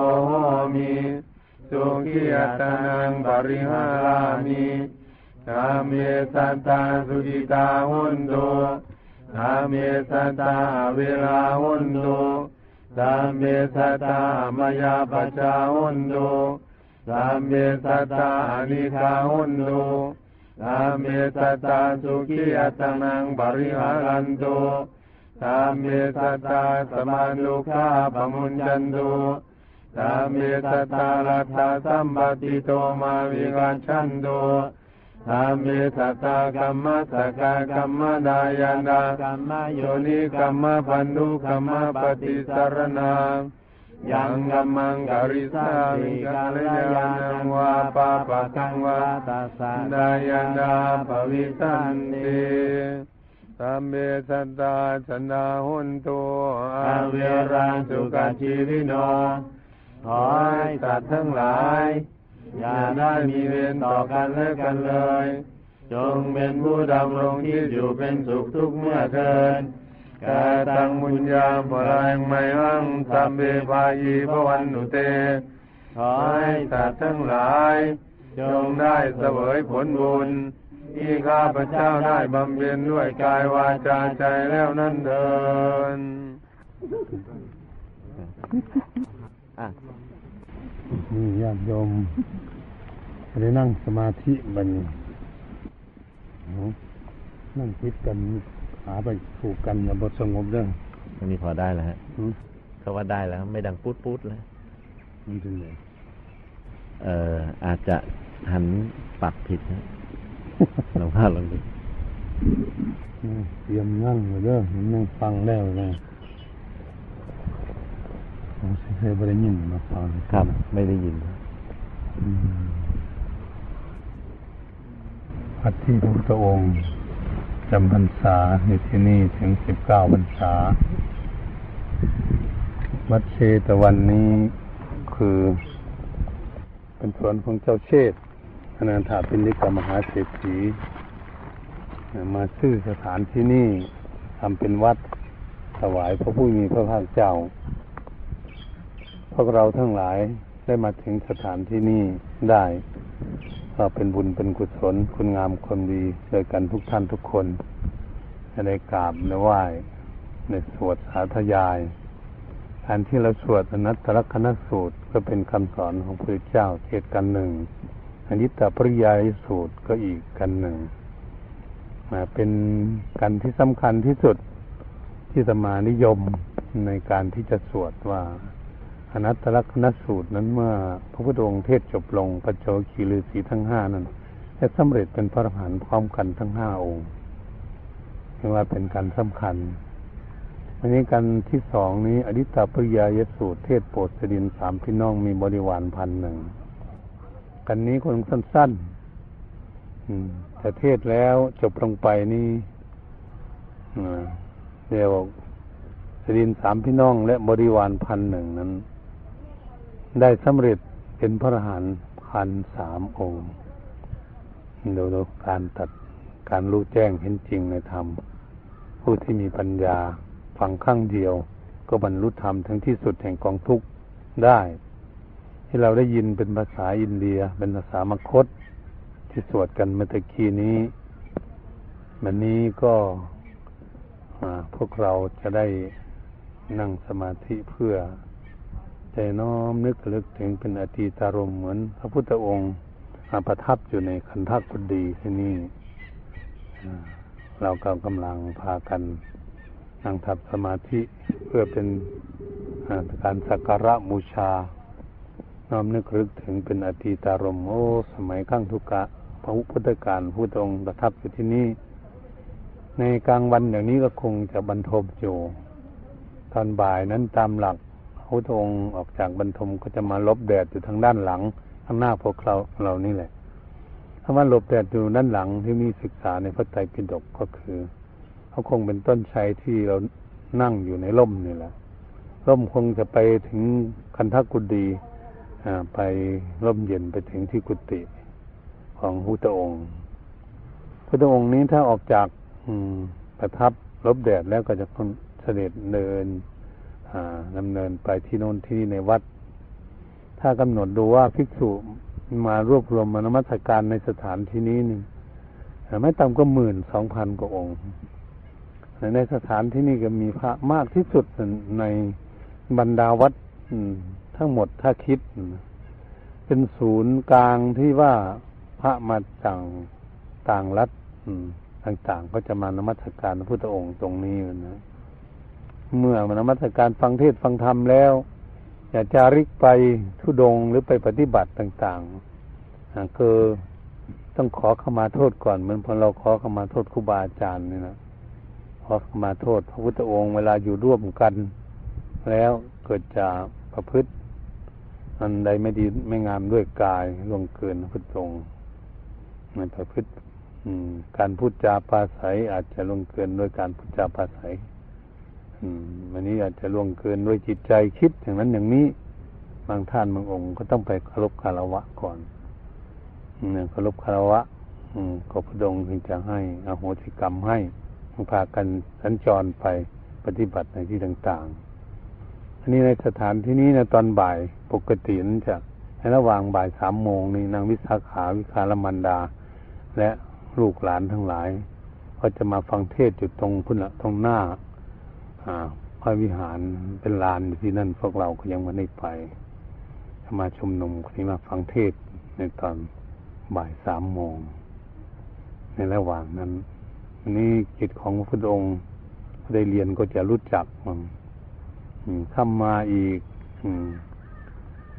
S3: มีสุขียตานังปริหารามี กาเมสัตตาสุจิตาหุนโตกาเมสัตตาเวลาหุนโตสามเมสัตตามายาปชาหุนโตสามเมสัตตาอนิคาหุนโตสามเมสัตตาสุขียตานังปริหารันโตสามเมสัตตาสมานุคาปมุญจันโตสามเมสัตตาลัทธาสัมปติโตมาวิกาชันโต สามเมสัตตากรรมสกากรรมดายานา
S2: กรรมโย
S3: นิกรรมพันธุกรรมปฏิสารนายังกรรมังกริสามิกาลยานังวาปาปะกังวา
S2: ตาสา
S3: ดายานาปวิสันติสัมเมสัตตาชนาหุนโต
S2: อาเวราสุกชีวิโนขอให้สัตว์ทั้งหลาย อย่าได้มีเวรต่อกันและกันเลย จงเป็นผู้ดำรงที่อยู่เป็นสุขทุกเมื่อเทิน
S3: กาตังมุญญาปรายไมหังสัมเบปายีพวันนุเต
S2: ขอให้สัตว์ทั้งหลาย
S3: จงได้เสวยผลบุญที่ข้าพเจ้าได้บำเพ็ญด้วยกายวาจาใจแล้วนั่นเดิน
S1: อะ
S3: นี่ญาติโยม ได้นั่งสมาธิบัดนนั่งคิดกันหาไปถูกกันอย่าบทสงบเรื่อง
S1: อันนี้พอได้แล้วฮะเขาว่าได้แล้ว ไม่ดังปุ๊ดปุ๊ดเลย
S3: มันเป็นไง
S1: เอ่ออาจจะหันปรับผิดนะลองว่าลองดู
S3: เตรียมนั่งเลยเด้อนั่งฟังแล้วเลยผมสิเคยบริยินมาฟัง
S1: ครับ ไม่ได้ยิน
S3: อืม พัดที่พระพุทธองค์จำพรรษาในที่นี่ถึงสิบเก้าพรรษา วัดเชตวันนี้คือ เป็นสวนของเจ้าเชษอนันถาปินิกมหาเศรษฐีมาซื้อสถานที่นี่ทำเป็นวัดถวายพระผู้มีพระภาคเจ้า พวกเราทั้งหลายได้มาถึงสถานที่นี่ได้ ก็เป็นบุญเป็นกุศลคุณงามความดีโดยกันทุกท่านทุกคนจะได้กราบและไหว้ในสวดสาธยายการที่เราสวดอนัตตลกนสูตรก็เป็นคำสอนของพระเจ้าเทศกันหนึ่งอนิตตปริยายสูตรก็อีกกันหนึ่งมาเป็นกันที่สำคัญที่สุดที่สมานิยมในการที่จะสวดว่า อนัตตลักษณสูตรนั้นเมื่อพระพุทธองค์เทศจบลงปัจโจคีฤาษีทั้งห้านั้นได้สำเร็จเป็นพระอรหันต์พร้อมกันทั้งห้าองค์เรียกว่าเป็นการสำคัญอันนี้การที่สองนี้ อดิตตปริยายสูตรเทศโปรดสดินสามพี่น้องมีบริวารพันหนึ่งกันนี้คนสั้นๆแต่เทศแล้วจบลงไปนี่เรียกว่าสดินสามพี่น้องและบริวารพันหนึ่งนั้น ได้สำเร็จเป็นพระอรหันต์พันสามองค์ดูดูการตัดการรู้แจ้งเห็นจริงในธรรม ผู้ที่มีปัญญาฟังข้างเดียว ก็บรรลุธรรมทั้งที่สุดแห่งกองทุกข์ได้ ที่เราได้ยินเป็นภาษาอินเดีย เป็นภาษามคต ที่สวดกันเมื่อตะกี้นี้วันนี้ก็พวกเราจะได้นั่งสมาธิเพื่อ ใจน้อมนึกลึกถึงเป็นอดีตารมณ์เหมือนพระพุทธองค์มาประทับอยู่ในคันธกุฎีที่นี่เราก็กำลังพากันนั่งทับสมาธิเพื่อเป็นการสักการะบูชา น้อมนึกลึกถึงเป็นอดีตารมณ์โอ้สมัยข้างทุกะพระพุทธการพุทธองค์ประทับอยู่ที่นี่ ในกลางวันอย่างนี้ก็คงจะบรรทมอยู่ตอนบ่ายนั้นตามหลัก พระพุทธองค์ออกจากบรรทมก็จะมาลบแดดอยู่ทางด้านหลัง ข้างหน้าพวกเราเรานี่แหละคำว่าลบแดดอยู่ด้านหลังที่มีศึกษาในพระไตรปิฎกก็คือเขาคงเป็นต้นชัยที่เรานั่งอยู่ในร่มนี่แหละร่มคงจะไปถึงคันทักกุดีไปร่มเย็นไปถึงที่กุฏิของพุทธองค์พุทธองค์นี้ถ้าออกจากประทับลบแดดแล้วก็จะเสด็จเดิน ดำเนินไปที่โน่นที่นี่ในวัด ถ้ากำหนดดูว่าภิกษุมารวบรวมมานมัสการในสถานที่นี้นี่ไม่ต่ำกว่าหมื่นสองพันกว่าองค์ ในสถานที่นี้ก็มีพระมากที่สุดในบรรดาวัดทั้งหมดถ้าคิด เป็นศูนย์กลางที่ว่าพระมาจากต่างรัฐต่างๆ ก็จะมานมัสการพระพุทธองค์ตรงนี้นะ เมื่อมนมัสการฟังเทศฟังธรรมแล้ว อย่าจาริกไปทุดงหรือไปปฏิบัติต่างๆคือต้องขอขมาโทษก่อนเหมือนพอเราขอขมาโทษครูบาอาจารย์นี่นะขอขมาโทษพระพุทธองค์เวลาอยู่ร่วมกัน แล้วเกิดจะประพฤติ อันใดไม่ดีไม่งามด้วยกายล่วงเกินพระพุทธองค์มันประพฤติการพูดจาปาศัยอาจจะล่วงเกินด้วยการพูดจาปาศัย อันนี้อาจจะล่วงเกินด้วยจิตใจคิดอย่างนั้นอย่างนี้ บางท่านบางองค์ก็ต้องไปเคารพคารวะก่อนเนี่ยเคารพคารวะก็พระดงถึงจะให้อโหสิกรรมให้พากันสัญจรไปปฏิบัติในที่ต่าง ๆ อันนี้ในสถานที่นี้นะตอนบ่ายปกตินจะในระหว่างบ่ายสามโมงนี่นางวิสาขาวิคารมันดา และลูกหลานทั้งหลาย ก็จะมาฟังเทศจุดตรงพุ่นละตรงหน้า พระวิหารเป็นลานที่นั่นพวกเราก็ยังไม่ได้ไป มาชมนุมที่มาฟังเทศในตอนบ่ายสามโมง ในระหว่างนั้นอันนี้จิตของพระพุทธองค์ได้เรียนก็จะรู้จักมันข้ามาอีก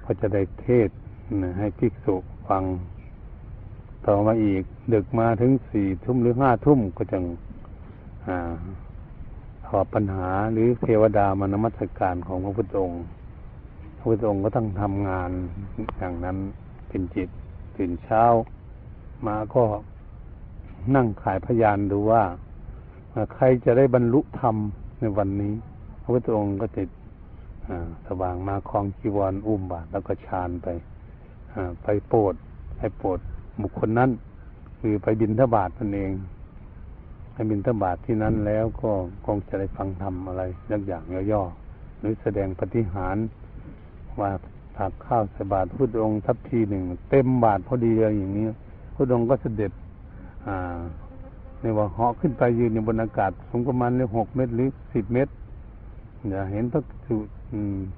S3: ก็จะได้เทศให้ภิกษุฟัง ต่อมาอีก ดึกมาถึงสี่ทุ่มหรือห้าทุ่มก็จะ ตอบปัญหาหรือเทวดามานมัสการของพระพุทธองค์พระพุทธองค์ก็ต้องทำงานอย่างนั้นเป็นจิตตื่นเช้า มาก็นั่งขายพยานดูว่า ใครจะได้บรรลุธรรมในวันนี้ พระพุทธองค์ก็ติดสว่างมาคลองจีวรอุ้มบาทแล้วก็ชานไปไปโปรดไปโปรดบุคคลนั้น คือไปบินทบาทนั่นเอง บินทบาทที่นั้นแล้วก็คงจะได้ฟังธรรมอะไรสักอย่างย่อๆหรือแสดงปฏิหารว่าตักข้าวใส่บาตรพุทธองค์ทัพทีหนึ่งเต็มบาทพอดีเลยอย่างนี้พุทธองค์ก็เสด็จ อ่าในว่าเหาะขึ้นไปยืนอยู่บนอากาศสูงประมาณหกเมตรหรือสิบเมตรอย่าเห็นพระสุ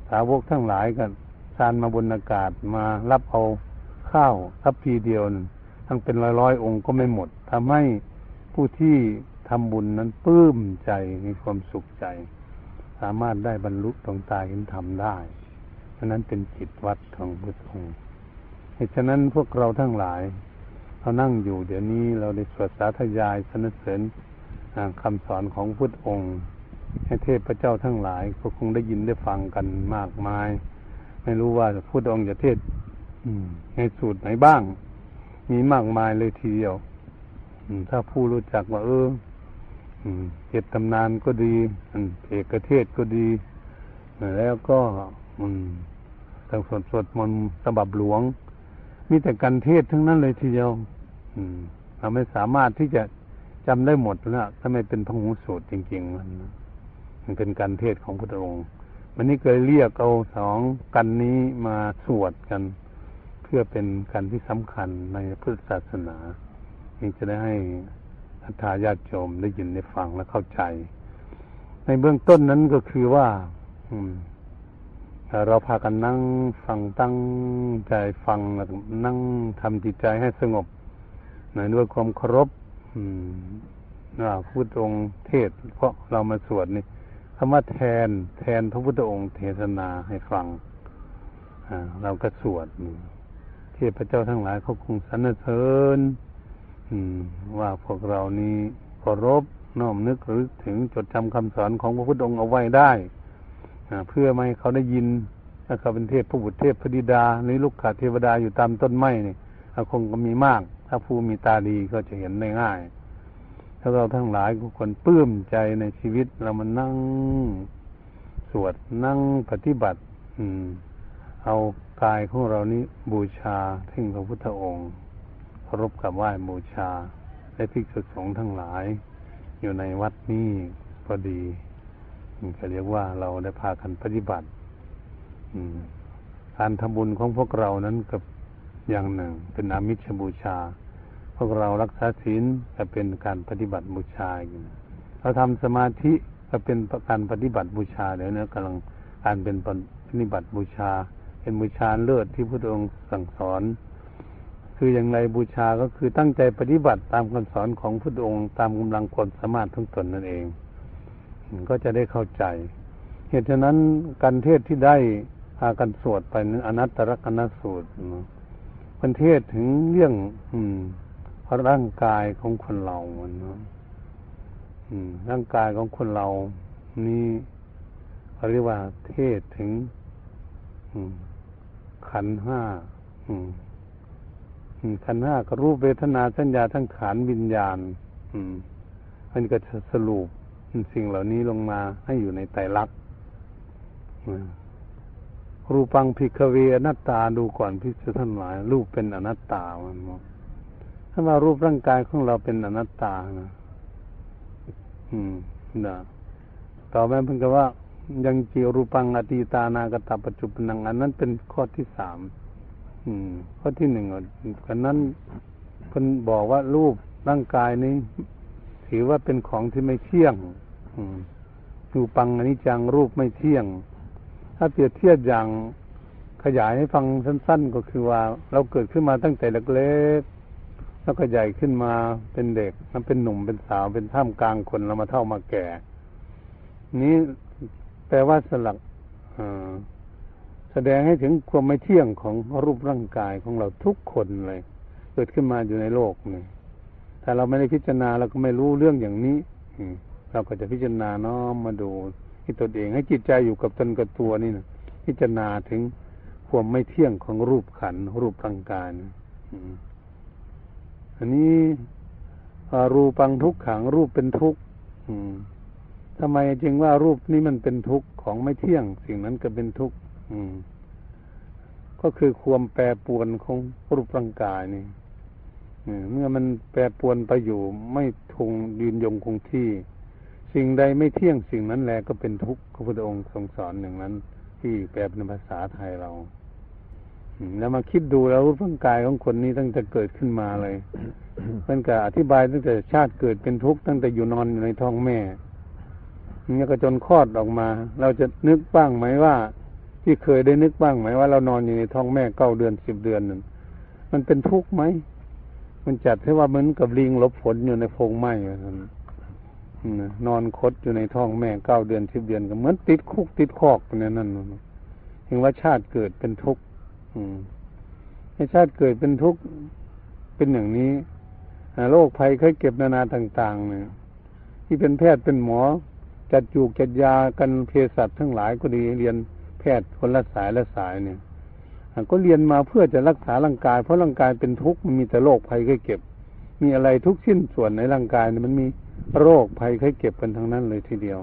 S3: สาวกทั้งหลายกันซานมาบนอากาศมารับเอาข้าวทัพพีเดียวทั้งเป็นร้อยร้อยองค์ก็ไม่หมดทำให้ผู้ที่ ทำบุญนั้นปลื้มใจมีความสุขใจ สามารถได้บรรลุตรงตายเห็นธรรมได้ฉะนั้นเป็นจิตวัดของพุทธองค์เหตุฉะนั้นพวกเราทั้งหลายเรานั่งอยู่เดี๋ยวนี้เราได้สวดสาธยายสนเสริญคำสอนของพุทธองค์ ให้เทพเจ้าทั้งหลายก็คงได้ยินได้ฟังกันมากมาย ไม่รู้ว่าพุทธองค์จะเทศในสูตรไหนบ้าง มีมากมายเลยทีเดียวถ้าผู้รู้จักว่าเออ เจ็ดตำนานก็ดีเอกเทศก็ดี แล้วก็ทั้งสวดสวดมนต์ฉบับหลวง มีแต่การเทศทั้งนั้นเลยทีเดียวเราไม่สามารถที่จะจำได้หมดแล้วถ้าไม่เป็นพระหูสูตรจริงๆมันมันเป็นการเทศของพระองค์มันนี่เคยเรียกเอาสองกันนี้มาสวดกัน เพื่อเป็นการที่สำคัญในพุทธศาสนานี่จะได้ให้ อัธยาติโยมได้ยินได้ฟังและเข้าใจ ในเบื้องต้นนั้นก็คือว่า อืมเราพากันนั่งฟังตั้งใจฟังแล้วนั่งทำจิตใจให้สงบหน่อยด้วยความเคารพว่าพูดองค์เทศ เพราะเรามาสวดนี่คำว่าแทน แทนพระพุทธองค์เทศนาให้ฟังเราก็สวดเทพเจ้าทั้งหลายเขาคงสรรเสริญ ว่าพวกเรานี้เคารพน้อมนึกหรือถึงจดจำคำสอนของพระพุทธองค์เอาไว้ได้เพื่อไม่ให้เขาได้ยินถ้าเขาเป็นเทพผู้บุตรเทพพธิดาหรือลูกขาเทวดาอยู่ตามต้นไม้นี่คงก็มีมาก ถ้าผู้มีตาดีก็จะเห็นได้ง่ายถ้าเราทั้งหลายทุกคนปลื้มใจในชีวิตเรามันนั่งสวดนั่งปฏิบัติ อืม เอากายของเรานี้บูชาถึงพระพุทธองค์ารพกับไหว้บูชา และภิกษุสงฆ์ทั้งหลาย อยู่ในวัดนี้ก็ดีก็เรียกว่าเราได้พากันปฏิบัติการทำบุญของพวกเรานั้นกับอย่างหนึ่ง เป็นอามิชบูชา พวกเรารักษาศีลก็เป็นการปฏิบัติบูชาอย่เราทำสมาธิก็เป็นการปฏิบัติบูชาเดี๋ยวนี้กำลังการเป็นปฏิบัติบูชา เป็นบูชาเลิศที่พระองค์สั่งสอน คืออย่างไรบูชาก็คือตั้งใจปฏิบัติตามคำสอนของพระองค์ตามกำลังความสามารถทั้งตนนั่นเอง ก็จะได้เข้าใจ เหตุฉะนั้นการเทศที่ได้พากันสวดไปนั้นอนัตตลกนสูตรมันเทศถึงเรื่อง อืมร่างกายของคนเรามันเนาะร่างกายของคนเรานี่เขาเรียกว่าเทศถึงขันห้า ขันห้าก็รูปเวทนาสัญญาทั้งขานวิญญาณมันก็จะสรุปสิ่งเหล่านี้ลงมาให้อยู่ในไตรลักษณ์รูปังพิกเวอนัตตาดูก่อนพิจารณารูปเป็นอนัตตามันถ้าว่ารูปร่างกายของเราเป็นอนัตตานะอืมนะต่อไปเพิ่งก็ว่า ยังจีรูปังอตีตานากตาปัจจุบันอันนั้นเป็นข้อที่สาม อืมข้อที่หนึ่งกันนั้นเพิ่นบอกว่ารูปร่างกายนี้ ถือว่าเป็นของที่ไม่เที่ยง อืมรูปังอนนี้จังรูปไม่เที่ยง ถ้าเปรียบเทียบอย่างขยายให้ฟังสั้น ๆ ก็คือว่า เราเกิดขึ้นมาตั้งแต่เล็กแล้วก็ใหญ่ขึ้นมาเป็นเด็กมันเป็นหนุ่มเป็นสาวเป็นท่ามกลางคนเรามาเท่ามาแก่ นี้แปลว่าสลัก แสดงให้ถึงความไม่เที่ยงของรูปร่างกายของเราทุกคนเลย เกิดขึ้นมาอยู่ในโลกนี่ถ้าเราไม่ได้พิจารณาเราก็ไม่รู้เรื่องอย่างนี้เราก็จะพิจารณาน้อมมาดูที่ตนเองให้จิตใจอยู่กับตนกับตัวนี่นะพิจารณาถึงความไม่เที่ยงของรูปขันรูปร่างกายอันนี้รูปังทุกขังรูปเป็นทุกข์ทำไมจึงว่ารูปนี้มันเป็นทุกข์ของไม่เที่ยง สิ่งนั้นก็เป็นทุกข์ ก็คือความแปรปวนของรูปร่างกายนี่เมื่อมันแปรปวนไปอยู่ไม่ทงยืนยงคงที่ สิ่งใดไม่เที่ยงสิ่งนั้นแหละก็เป็นทุกข์พระพุทธองค์ทรงสอนอย่างนั้น ที่แปลเป็นภาษาไทยเราแล้วมาคิดดูแล้วร่างกายของคนนี้ตั้งแต่เกิดขึ้นมาเลยมันก็อธิบายตั้งแต่ชาติเกิดเป็นทุกข์ตั้งแต่อยู่นอนอยู่ในท้องแม่เนี่ยก็จนคลอดออกมา เราจะนึกบ้างไหมว่า ที่เคยได้นึกบ้างไหมว่าเรานอนอยู่ในท้องแม่เก้าเดือนสิบเดือนนั่นมันเป็นทุกข์ไหมมันจัดให้ว่าเหมือนกับลิงลบฝนอยู่ในโพรงไม้นอนคดอยู่ในท้องแม่เก้าเดือนสิบเดือนก็เหมือนติดคุกติดคอกเนี่ยนั่นเห็นว่าชาติเกิดเป็นทุกข์ให้ชาติเกิดเป็นทุกข์เป็นอย่างนี้โรคภัยไข้เก็บนานาต่างๆเนี่ยที่เป็นแพทย์เป็นหมอ จัดจูกจัดยากันเภสัชทั้งหลายก็ดีเรียน พทย์คนละสายละสายเนี่ยก็เรียนมาเพื่อจะรักษาร่างกาย เพราะร่างกายเป็นทุกข์มันมีแต่โรคภัยไข้เก็บ มีอะไรทุกชิ้นส่วนในร่างกายเนี่ยมันมีโรคภัยไข้เก็บกันทั้งนั้นเลยทีเดียว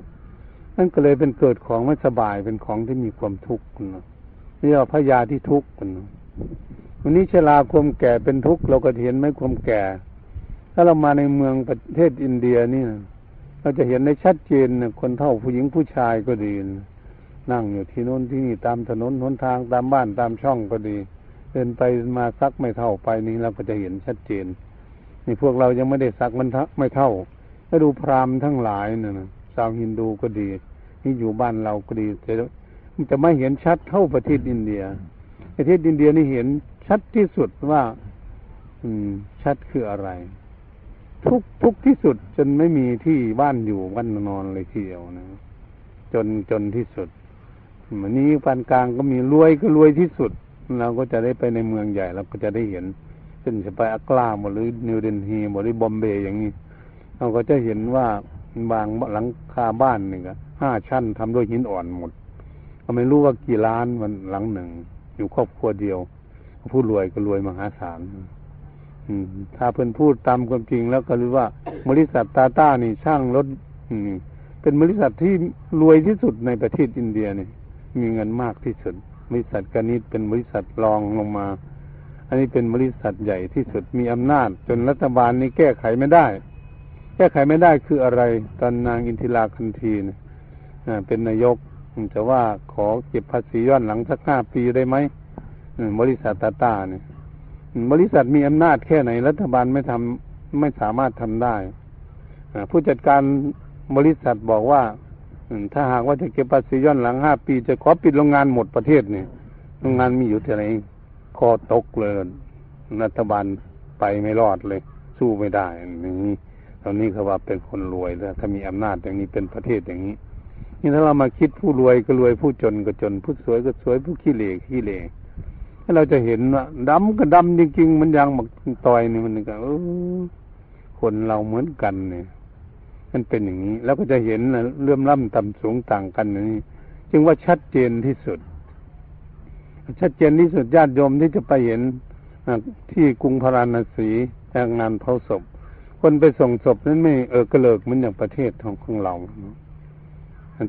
S3: นั่นก็เลยเป็นเกิดของไม่สบายเป็นของที่มีความทุกข์นะเรียกว่าพยาที่ทุกข์นะวันนี้ชราความแก่เป็นทุกข์เราก็เห็นไหมความแก่ ถ้าเรามาในเมืองประเทศอินเดียนี่เราจะเห็นในชัดเจนคนเท่าผู้หญิงผู้ชายก็ดีนั่ นั่งอยู่ที่โน้นที่นี่ตามถนนหนทางตามบ้านตามช่องก็ดี เดินไปมาซักไม่เท่าไปนี่เราก็จะเห็นชัดเจน นี่พวกเรายังไม่ได้ซักมันไม่เท่าถ้าดูพราหมณ์ทั้งหลายเนี่ยชาวฮินดูก็ดี นี่อยู่บ้านเราก็ดีแต่จะไม่เห็นชัดเท่าประเทศอินเดีย ประเทศอินเดียนี่เห็นชัดที่สุดว่า อืม ชัดคืออะไร ทุกทุกที่สุดจนไม่มีที่บ้านอยู่วันนอนเลยทีเดียวนะจนจนที่สุด วันนี้ปานกลางก็มีรวยก็รวยที่สุด เราก็จะได้ไปในเมืองใหญ่เราก็จะได้เห็นเช่นจะไปอักลาหรือนิวเดนฮีหรือบอมเบย์อย่างนี้ เราก็จะเห็นว่าบางหลังคาบ้านหนึ่งห้าชั้นทำด้วยหินอ่อนหมดก็ไม่รู้ว่ากี่ล้านมันหลังหนึ่ง อยู่ครอบครัวเดียว ผู้รวยก็รวยมหาศาลอืมถ้าเพิ่นพูดตามความจริงแล้วก็รู้ว่าบริษัทตาต้านี่ช่างรถเป็นบริษัทที่รวยที่สุดในประเทศอินเดียนี่ มีเงินมากที่สุด บริษัทกนิตเป็นบริษัทรองลงมา อันนี้เป็นบริษัทใหญ่ที่สุดมีอำนาจ จนรัฐบาลนี้แก้ไขไม่ได้ แก้ไขไม่ได้คืออะไร ตอนนางอินทิราคันทีนะอ่าเป็นนายกจะว่าขอเก็บภาษีย้อนหลังสักห้าปีได้ไหมบริษัทตาตาเนี่ยบริษัทมีอำนาจแค่ไหน รัฐบาลไม่ทำไม่สามารถทำได้ผู้จัดการบริษัทบอกว่า ถ้าหากว่าจะเก็บภาษีย้อนหลังห้าปี จะขอปิดโรงงานหมดประเทศเนี่ยโรงงานมีอยู่ที่ไหนคอตกเลย รัฐบาลไปไม่รอดเลย สู้ไม่ได้อย่างนี่ตอนนี้เขาว่าเป็นคนรวยแล้วถ้ามีอำนาจอย่างนี้เป็นประเทศอย่างนี้นี่ถ้าเรามาคิดผู้รวยก็รวยผู้จนก็จน ผู้สวยก็สวยผู้ขี้เหร่ขี้เหร่ถ้าเราจะเห็นว่าดำก็ดำจริงๆมันยังหมักต่อยนี่มันก็คนเราเหมือนกันเนี่ย มันเป็นอย่างนี้ แล้วก็จะเห็นนะเลื่อมล้ำต่ำสูงต่างกันอย่างนี้ จึงว่าชัดเจนที่สุด ชัดเจนที่สุดญาติโยมที่จะไปเห็นที่กรุงพาราณสีงานเผาศพ คนไปส่งศพนั้นไม่เออกระเลิกเหมือนอย่างประเทศของของเรา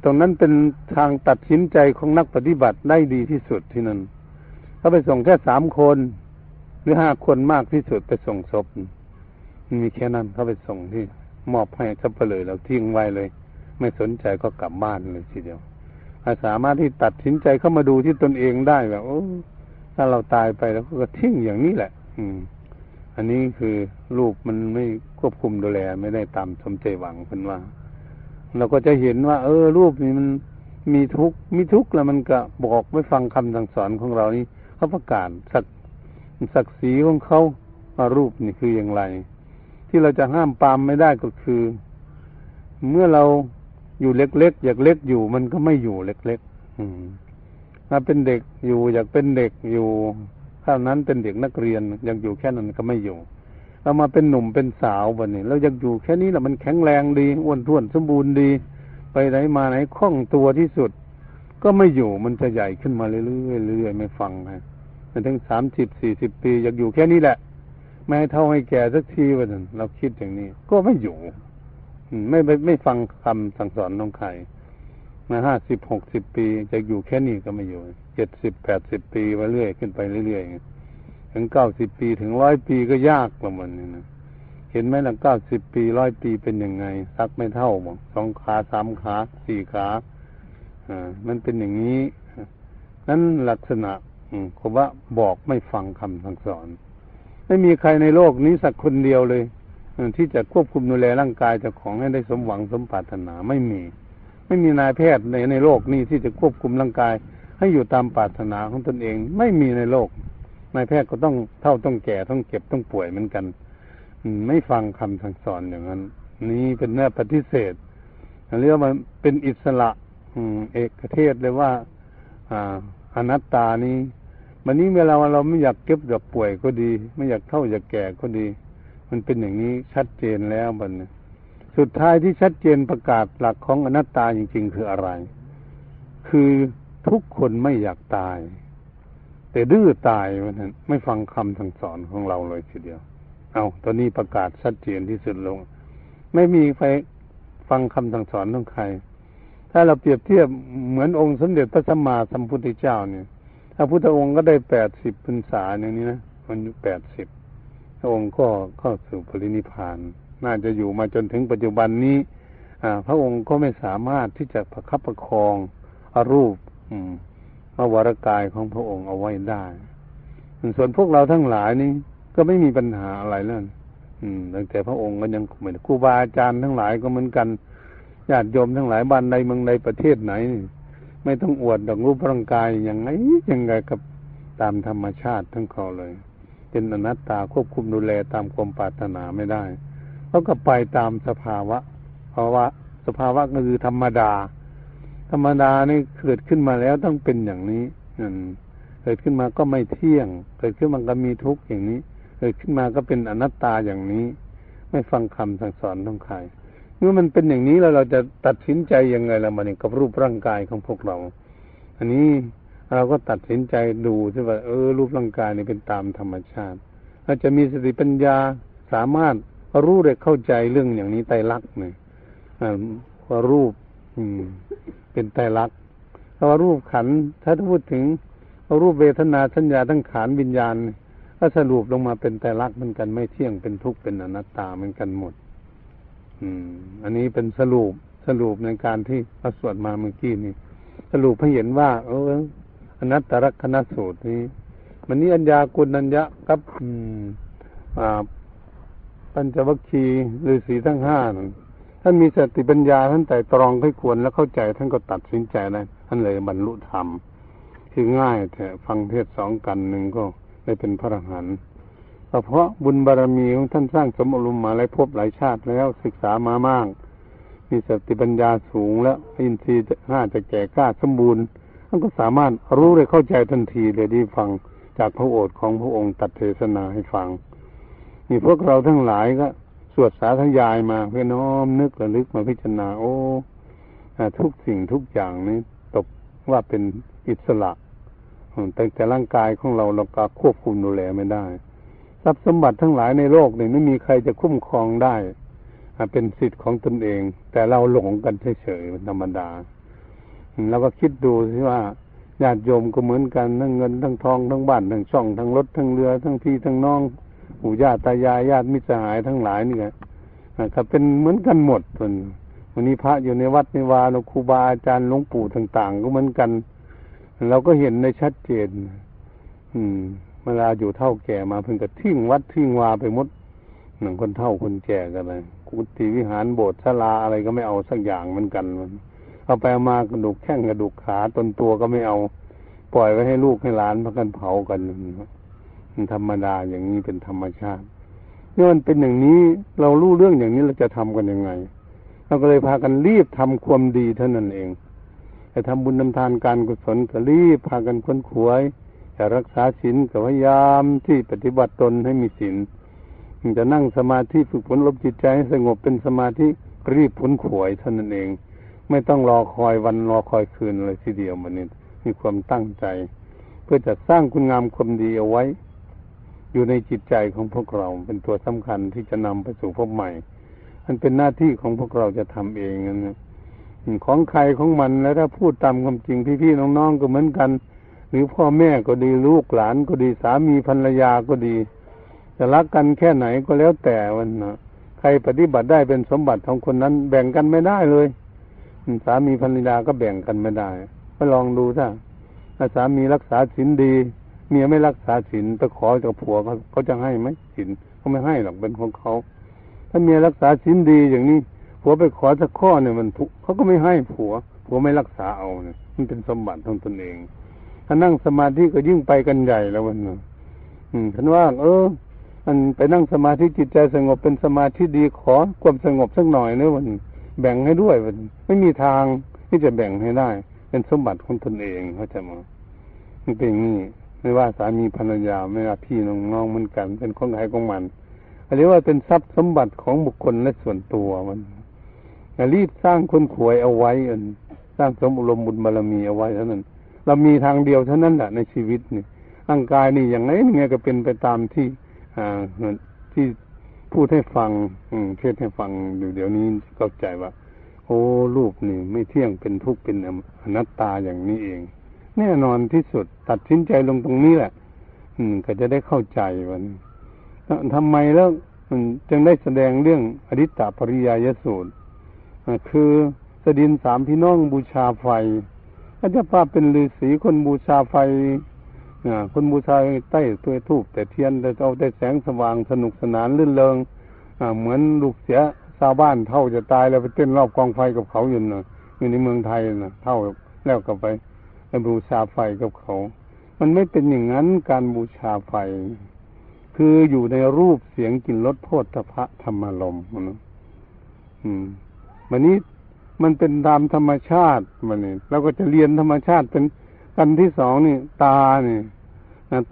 S3: ตรงนั้นเป็นทางตัดสินใจของนักปฏิบัติได้ดีที่สุดที่นั่นเขาไปส่งแค่สามคน หรือห้าคนมากที่สุดไปส่งศพมีแค่นั้นเขาไปส่งที่ มอบให้สับเปลือแล้วทิ้งไว้เลย ไม่สนใจก็กลับบ้านเลยทีเดียวอาสามารถที่ตัดสินใจเข้ามาดูที่ตนเองได้แบบโอ้ถ้าเราตายไปแล้วก็ทิ้งอย่างนี้แหละ อืม อันนี้คือรูปมันไม่ควบคุมดูแลไม่ได้ตามสมใจหวังเพิ่นว่า เราก็จะเห็นว่า เออ รูปนี้มันมีทุกมีทุกแล้วมันก็บอกไม่ฟังคำสั่งสอนของเรานี่เขาประกาศศักศักดิ์ศรีของเขาว่ารูปนี่คืออย่างไร ที่เราจะห้ามปามไม่ได้ก็คือ เมื่อเราอยู่เล็กๆอยากเล็กอยู่มันก็ไม่อยู่เล็กๆมถ้าเป็นเด็กอยู่อยากเป็นเด็กอยู่ถ้านั้นเป็นเด็กนักเรียนยังอยู่แค่นั้นก็ไม่อยู่ เรามาเป็นหนุ่มเป็นสาววันนี้เรายังอยู่แค่นี้แหละมันแข็งแรงดีอ้วนท้วนสมบูรณ์ดี ไปไหนมาไหนคล่องตัวที่สุด ก็ไม่อยู่มันจะใหญ่ขึ้นมาเรื่อยๆเรื่อยๆไม่ฟังฮะจนถึงสามสิบสี่สิบปีอยากอยู่แค่นี้แหละ ไม่ให้เท่าให้แก่สักทีวันนั้นเราคิดอย่างนี้ ก็ไม่อยู่ไม่ไม่ไม่ฟังคำสั่งสอนของใครมาห้าสิบหกสิบปีจะอยู่แค่นี้ก็ไม่อยู่เจ็ดสิบแปดสิบปีไปเรื่อยขึ้นไปเรื่อยๆถึงเก้าสิบปีถึงร้อยปีก็ยากละมันนี่นะเห็นไหมล่ะเก้าสิบปีร้อยปีเป็นยังไงซักไม่เท่าบอกสองขาสามขาสี่ขาอ่ามันเป็นอย่างนี้นั้นลักษณะอืมผมว่าบอกไม่ฟังคำสั่งสอน ไม่มีใครในโลกนี้สักคนเดียวเลยที่จะควบคุมดูแลร่างกายเจ้าของให้ได้สมหวังสมปรารถนาไม่มี ไม่มีนายแพทย์ในในโลกนี้ที่จะควบคุมร่างกาย ให้อยู่ตามปรารถนาของตนเอง ไม่มีในโลก นายแพทย์ก็ต้องเท่าต้องแก่ต้องเก็บต้องป่วยเหมือนกันไม่ฟังคำสั่งสอนอย่างนั้น นี่เป็นเนื้อปฏิเสธเรียกว่ามันเป็นอิสระ อืม เอกเทศเลยว่า อ่าอนัตตานี้ วันนี้เวลาเราไม่อยากเก็บอยากป่วยก็ดี ไม่อยากเท่าอยากแก่ก็ดี มันเป็นอย่างนี้ชัดเจนแล้วบัดนสุดท้ายที่ชัดเจนประกาศหลักของอนัตตาจริง ๆ คืออะไร คือทุกคนไม่อยากตาย แต่ดื้อตายมันนไม่ฟังคำสั่งสอนของเราเลยทีเดียว เอาตอนนี้ประกาศชัดเจนที่สุดลง ไม่มีใครฟังคำสั่งสอนของใคร ถ้าเราเปรียบเทียบเหมือนองค์สมเด็จพระสัมมาสัมพุทธเจ้าเนี่ย ระพุทธองค์ก็ได้แปดสิบพรรษาอย่างนี้นะมันอยู่แปดสิบพระองค์ก็เข้าสู่ปรินิพาน น่าจะอยู่มาจนถึงปัจจุบันนี้ อ่า พระองค์ก็ไม่สามารถที่จะประคับประคองอรูป อืมพระวรกายของพระองค์เอาไว้ได้ส่วนพวกเราทั้งหลายนี่ก็ไม่มีปัญหาอะไรแล้วอืมตั้งแต่พระองค์ก็ยังเหมือนครูบาอาจารย์ทั้งหลายก็เหมือนกันญาติโยมทั้งหลายบ้านใดเมืองใดประเทศไหนนี่ ไม่ต้องอวดดอกรูปร่างกายอย่างไงยังไงกับตามธรรมชาติทั้งเขาเลยเป็นอนัตตาควบคุมดูแลตามความปรารถนาไม่ได้เขาก็ไปตามสภาวะเพราะว่าสภาวะก็คือธรรมดา ธรรมดานี่เกิดขึ้นมาแล้วต้องเป็นอย่างนี้อืมเกิดขึ้นมาก็ไม่เที่ยง เกิดขึ้นมาก็มีทุกข์อย่างนี้ เกิดขึ้นมาก็เป็นอนัตตาอย่างนี้ ไม่ฟังคำสั่งสอนของใคร เมื่อมันเป็นอย่างนี้แล้วเราจะตัดสินใจยังไงล่ะมันกับรูปร่างกายของพวกเรา อันนี้เราก็ตัดสินใจดูใช่ไหมเออ รูปร่างกายนี่เป็นตามธรรมชาติอาจจะมีสติปัญญาสามารถรู้ได้เข้าใจเรื่องอย่างนี้ไตรลักษณ์เนี่ยว่ารูป อืม เป็นไตรลักษณ์เพราะว่ารูปขันถ้าพูดถึงรูปเวทนาสัญญาทั้งขานวิญญาณก็สรุปลงมาเป็นไตรลักษณ์เหมือนกันไม่เที่ยงเป็นทุกข์เป็นอนัตตาเหมือนกันหมด อืม อันนี้เป็นสรุปสรุปในการที่พระสวดมาเมื่อกี้นี่ สรุปให้เห็นว่า เอออนัตตลักษณสูตรนี้ มันนี้อัญญากุณัญญะกับ อืม อ่า ปัญจวัคคีย์ฤาษีทั้งห้าท่านมีสติปัญญาท่านแต่ตรองให้ควรแล้วเข้าใจท่านก็ตัดสินใจได้ท่านเลยบรรลุธรรม คือง่ายแต่ฟังเทศสองกันหนึ่งก็ได้เป็นพระอรหันต์ เพราะบุญบารรมีของท่านสร้างสมอารมณ์มาหลายภพหลายชาติแล้วศึกษามามากมีสติปัญญาสูงแล้วอินทรีย์ห้าจะแก่กล้าสมบูรณ์ท่านก็สามารถรู้เลยเข้าใจทันทีเลยที่ฟังจากพระโอษฐ์ของพระองค์ตัดเทศนาให้ฟังนี่พวกเราทั้งหลายก็สวดสาธยายมาเพื่อน้อมนึกระลึกมาพิจารณาโอ้ทุกสิ่งทุกอย่างนี้ตกว่าเป็นอิสระแต่แต่ร่างกายของเราเราก็ควบคุมดูแลไม่ได้ ทรัพย์สมบัติทั้งหลายในโลกนี่ไม่มีใครจะคุ้มครองได้เป็นสิทธิ์ของตนเอง แต่เราหลงกันเฉยๆเป็นธรรมดาเราก็คิดดูสิว่าญาติโยมก็เหมือนกันทั้งเงินทั้งทองทั้งบ้านทั้งช่องทั้งรถทั้งเรือทั้งพี่ทั้งน้องปู่ย่าตายายญาติมิตรสหายทั้งหลายนี่แหละก็เป็นเหมือนกันหมดทนวันนี้พระอยู่ในวัดในวาลครูบาอาจารย์หลวงปู่ต่าง ๆ ก็เหมือนกัน เราก็เห็นในชัดเจน อืม เวลาอยู่เท่าแก่มาเพิ่งก็ทิ้งวัดทิ้งวาไปหมดหนึ่งคนเท่าคนแก่กันเลยกุฏิวิหารโบสถ์ศาลาอะไรก็ไม่เอาสักอย่างเหมือนกันมันเอาไปมากระดูกแข้งกระดูกขาตนตัวก็ไม่เอา ปล่อยไว้ให้ลูกให้หลานพักกันเผากันมันธรรมดาอย่างนี้เป็นธรรมชาติเมื่อมันเป็นอย่างนี้เรารู้เรื่องอย่างนี้เราจะทำกันยังไงเราก็เลยพากันรีบทำความดีเท่านั้นเองแต่ทำบุญนำทานการกุศลก็รีบพากันค้นขวย จะรักษาศีลก็พยายามที่ปฏิบัติตนให้มีศีลจะนั่งสมาธิฝึกฝนลบจิตใจให้สงบเป็นสมาธิรีบพ้นขวยเท่านั้นเอง ไม่ต้องรอคอยวันรอคอยคืนเลยทีเดียวมันนี่มีความตั้งใจ เพื่อจะสร้างคุณงามความดีเอาไว้ อยู่ในจิตใจของพวกเราเป็นตัวสำคัญที่จะนำไปสู่พบใหม่มันเป็นหน้าที่ของพวกเราจะทำเองนะของใครของมันแล้วถ้าพูดตามความจริงพี่ๆน้องๆก็เหมือนกัน หรือพ่อแม่ก็ดีลูกหลานก็ดีสามีภรรยาก็ดีจะรักกันแค่ไหนก็แล้วแต่วันนะใครปฏิบัติได้เป็นสมบัติของคนนั้น แบ่งกันไม่ได้เลยสามีภรรยาก็แบ่งกันไม่ได้ก็ลองดูถ้าถ้าสามีรักษาศีลดีเมียไม่รักษาศีลไปขอจากผัวเขาเขาจะให้ไหมศีลเขาไม่ให้หรอกเป็นของเขาถ้าเมียรักษาศีลดีอย่างนี้ผัวไปขอสักข้อเนี่ยมันเขาก็ไม่ให้ผัวผัวไม่รักษาเอาเนี่ยมันเป็นสมบัติของตนเอง ถ้านั่งสมาธิก็ยิ่งไปกันใหญ่แล้วมันฉันว่า เออ มันไปนั่งสมาธิจิตใจสงบเป็นสมาธิดีขอความสงบสักหน่อยเนื้อมันแบ่งให้ด้วยมันไม่มีทางที่จะแบ่งให้ได้ เป็นสมบัติของตนเองเขาจะมามันเป็นอย่างนี้ไม่ว่าสามีภรรยาไม่ว่าพี่น้องๆเหมือนกัน เป็นของใครของมันเรียกว่าเป็นทรัพย์สมบัติของบุคคลและส่วนตัวมันรีบสร้างคนขวยเอาไว้สร้างสมบุรบุญบารมีเอาไว้เท่านั้น เรามีทางเดียวเท่านั้นแหละในชีวิตนี่ร่างกายนี่อย่างไรนี่ก็เป็นไปตามที่อ่าที่พูดให้ฟัง อืมเทศให้ฟังเดี๋ยวนี้เข้าใจว่า โอ้รูปนี่ ไม่เที่ยงเป็นทุกข์เป็นอนัตตาอย่างนี้เอง แน่นอนที่สุดตัดสินใจลงตรงนี้แหละ อืม ก็จะได้เข้าใจวันทำไมแล้วจึงได้แสดงเรื่องอริตตปริยายสูตรคือสดินสามพี่น้องบูชาไฟ อาจารย์ภาพเป็นฤาษีคนบูชาไฟคนบูชาใต้ตัวทูบแต่เทียนแต่เอาแต่แสงสว่างสนุกสนานลื่นเริงเหมือนลูกเสียชาวบ้านเท่าจะตายแล้วไปเต้นรอบกองไฟกับเขาอยู่นะอยู่ในเมืองไทยนะเท่าแล้วกับไปบูชาไฟกับเขา มันไม่เป็นอย่างนั้นการบูชาไฟ คืออยู่ในรูปเสียงกลิ่นรสโพธพะธรรมลมนะอืมวันนี้ มันเป็นตามธรรมชาติมันนี่เราก็จะเรียนธรรมชาติเป็นกันที่สองนี่ ตาเนี่ย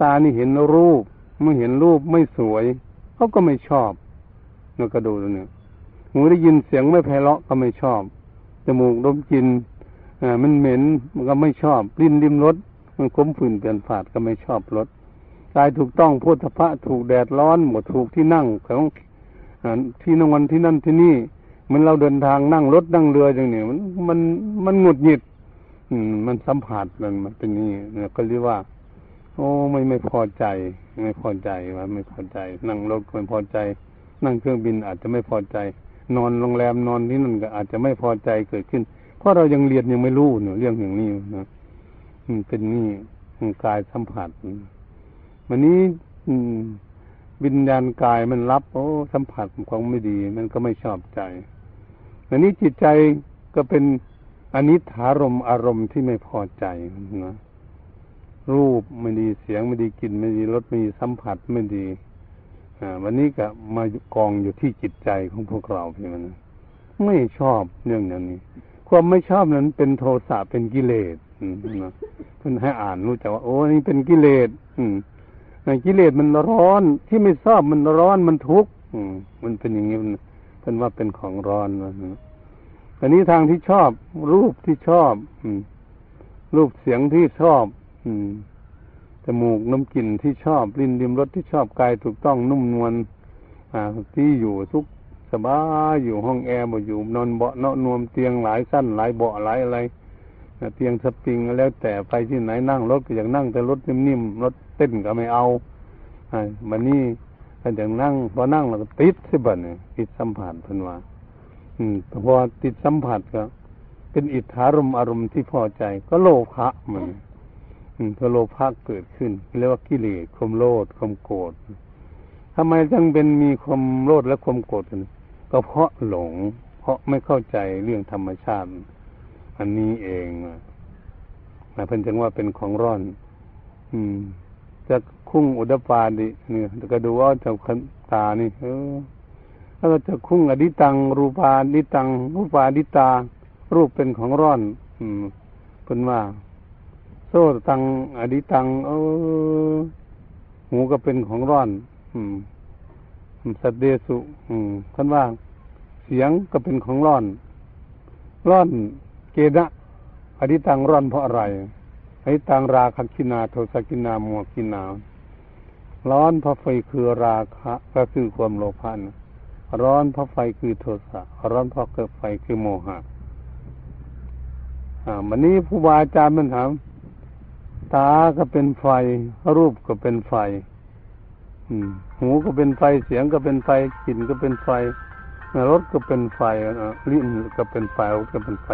S3: ตานี่เห็นรูปเมื่อเห็นรูปไม่สวยเขาก็ไม่ชอบเราก็ดูเนี่ยหูได้ยินเสียงไม่ไพเราะก็ไม่ชอบจมูกดมกลิ่นอ่ามันเหม็นมันก็ไม่ชอบลิ้นริมรสมันขมฝืนเปลี่ยนฝาดก็ไม่ชอบรสกายถูกต้องพุทธะถูกแดดร้อนหมดถูกที่นั่งของที่นอนที่นั่นที่นี่ เหมันเราเดินทางนั่งรถนั่งเรืออย่างนี้มันมันมันหงุดหงิด อืม มันสัมผัสมันมันเป็นนี่เนี่ยก็เรียกว่า โอ้ไม่ไม่พอใจ ไม่พอใจว่าไม่พอใจ นั่งรถไม่พอใจ นั่งเครื่องบินอาจจะไม่พอใจ นอนโรงแรมนอนที่นั่นก็อาจจะไม่พอใจเกิดขึ้น เพราะเรายังเรียนยังไม่รู้เนี่ยเรื่องอย่างนี้นะมันเป็นนี่กายสัมผัสวันนี้วิญญาณกายมันรับ โอ้ สัมผัสของไม่ดี มันก็ไม่ชอบใจ วันนี้จิตใจก็เป็นอนิถารมอารมณ์ที่ไม่พอใจนะรูปไม่ดีเสียงไม่ดีกลิ่นไม่ดีรสไม่ดีสัมผัสไม่ดีอ่าวันนี้ก็มากองอยู่ที่จิตใจของพวกเราพี่มันไม่ชอบเรื่องอย่างนี้ ความไม่ชอบนั้นเป็นโทสะเป็นกิเลสนะเพื่อนให้อ่านรู้จักว่า โอ้นี่เป็นกิเลสอืมกิเลสมันร้อนที่ไม่ชอบมันร้อนมันทุกข์มันเป็นอย่างนี้มัน เป็นว่าเป็นของร้อนนะอันนี้ทางที่ชอบ รูปที่ชอบ อืม รูปเสียงที่ชอบ อืมจมูกน้ำกลิ่นที่ชอบลิ้นดิมรสที่ชอบกายถูกต้องนุ่มนวลอ่า ที่อยู่ทุกสบายอยู่ห้องแอร์บ่อยู่นอนเบาะเนาะนวมเตียงหลายสั้นหลายเบาะหลายอะไรเตียงสปริงแล้วแต่ไปที่ไหนนั่งรถก็อยากนั่งแต่รถนิ่มๆรถเต้นก็ไม่เอาอ่ามันนี่ ถ้าอย่างนั่งพอนั่งเราก็ติดสิบันเนี่ยติดสัมผัสพันว่าอืมพอติดสัมผัสก็เป็นอิทธารมอารมณ์ที่พอใจ ก็โลภะมันอืมพอโลภะเกิดขึ้นเรียกว่ากิเลสความโลภความโกรธทำไมจึงเป็นมีความโลภและความโกรธกันก็เพราะหลง เพราะไม่เข้าใจเรื่องธรรมชาติ อันนี้เองนะเพิ่นจึงว่าเป็นของร้อน อืม จะคุ้งอุดปาดิเนี่ยก็ดูว่าจากตานี่เออแล้วก็จะคุ้งอดิตัง รูปาดิตัง รูปาดิตา รูปเป็นของร้อน อืมเป็นว่า โซตังอดิตัง เออหูก็เป็นของร้อน อืมสัทเทสุ อืมท่านว่า เสียงก็เป็นของร้อน ร้อน เกนะอาทิตตังร้อนเพราะอะไร อาทิตตังราคัคคินาโทสัคคินา โมหัคคินา ร้อนเพราะไฟคือราคะก็คือความโลภะ ร้อนเพราะไฟคือโทสะร้อนเพราะเกิดไฟคือโมหะอ่าวันนี้ครูบาอาจารย์มันถามตาก็เป็นไฟ รูปก็เป็นไฟ อืม หูก็เป็นไฟเสียงก็เป็นไฟกลิ่นก็เป็นไฟรถก็เป็นไฟลิ้นก็เป็นไฟรถก็เป็นไฟ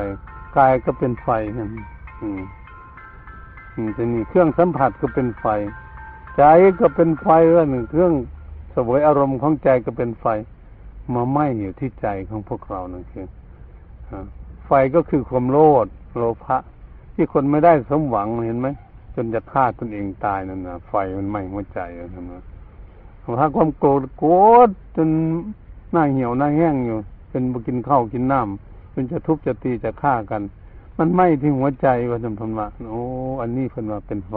S3: กายก็เป็นไฟนั่นอืม จะนี่เครื่องสัมผัสก็เป็นไฟ ใจก็เป็นไฟว่าหนึ่งเครื่องสวยอารมณ์ของใจก็เป็นไฟ มาไหม้อยู่ที่ใจของพวกเรานั่นคือไฟก็คือความโลภโลภะที่คนไม่ได้สมหวังเห็นไหมจนจะฆ่าตนเองตายนั่นนะไฟมันไหม้หัวใจนั่นนะถ้าความโกรธโกรธจนหน้าเหี่ยวหน้าแห้งอยู่เป็นกินข้าวกินน้ำจนจะทุบจะตีจะฆ่ากัน มันไหม้ที่หัวใจว่าจำพนว่าโอ้ อันนี้เพิ่นว่าเป็นไฟ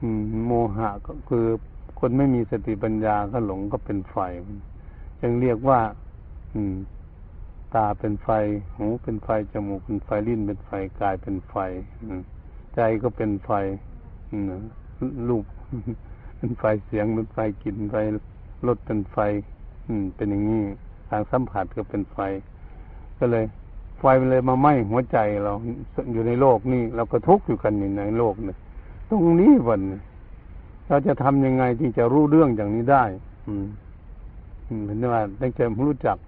S3: อืม โมหะก็คือคนไม่มีสติปัญญาก็หลงก็เป็นไฟจึงเรียกว่า อืม ตาเป็นไฟ หูเป็นไฟ จมูกเป็นไฟ ลิ้นเป็นไฟ กายเป็นไฟใจก็เป็นไฟลูกเป็นไฟ เสียงเป็นไฟ กลิ่นไฟ รสเป็นไฟ อืม เป็นอย่างนี้ ทางสัมผัสก็เป็นไฟ ก็เลย ฟมันเลยมาไหม้หัวใจเราอยู่ในโลกนี่เราก็ทุกข์อยู่กันอยู่ในโลกเนี่ยตรงนี้วันเราจะทำยังไงที่จะรู้เรื่องอย่างนี้ได้ อืมเห็นว่าตั้งใจรู้จัก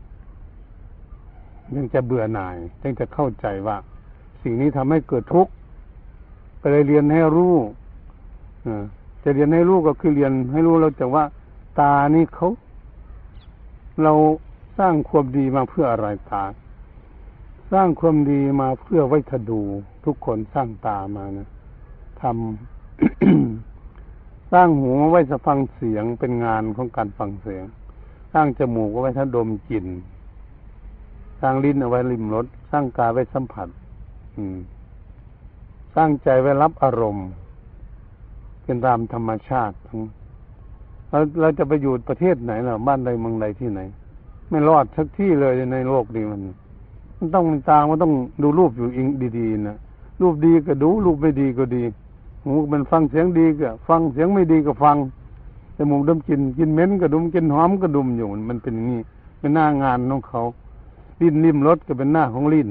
S3: ยังจะเบื่อหน่ายตั้งจะเข้าใจว่า สิ่งนี้ทำให้เกิดทุกข์ก็เลยเรียนให้รู้จะเรียนให้รู้ก็คือเรียนให้รู้เราจะว่า ตานี่เขา เราสร้างความดีมาเพื่ออะไรตา สร้างความดีมาเพื่อไว้ถดูทุกคนสร้างตามานะทำสร้างหูไว้จะฟังเสียงเป็นงานของการฟังเสียง สร้างจมูกไว้ถ้าดมกลิ่นสร้างลิ้นเอาไว้ริมรสสร้างกายไว้สัมผัส อืม สร้างใจไว้รับอารมณ์ เป็นตามธรรมชาติทั้งเราเราจะไปอยู่ประเทศไหนล่ะบ้านใดเมืองใดที่ไหน ไม่รอดสักที่เลยในโลกนี้มัน มันต้องตามันต้องดูรูปอยู่อิงดีๆนะรูปดีก็ดู รูปไม่ดีก็ดีหูมันฟังเสียงดีก็ฟังเสียงไม่ดีก็ฟังจมูกดมกลินกินเหม็นก็ดมกินหอมก็ดมอยู่มันเป็นอย่างนี้เป็นหน้างานของเขาลิ้นริมรสก็เป็นหน้าของลิ้น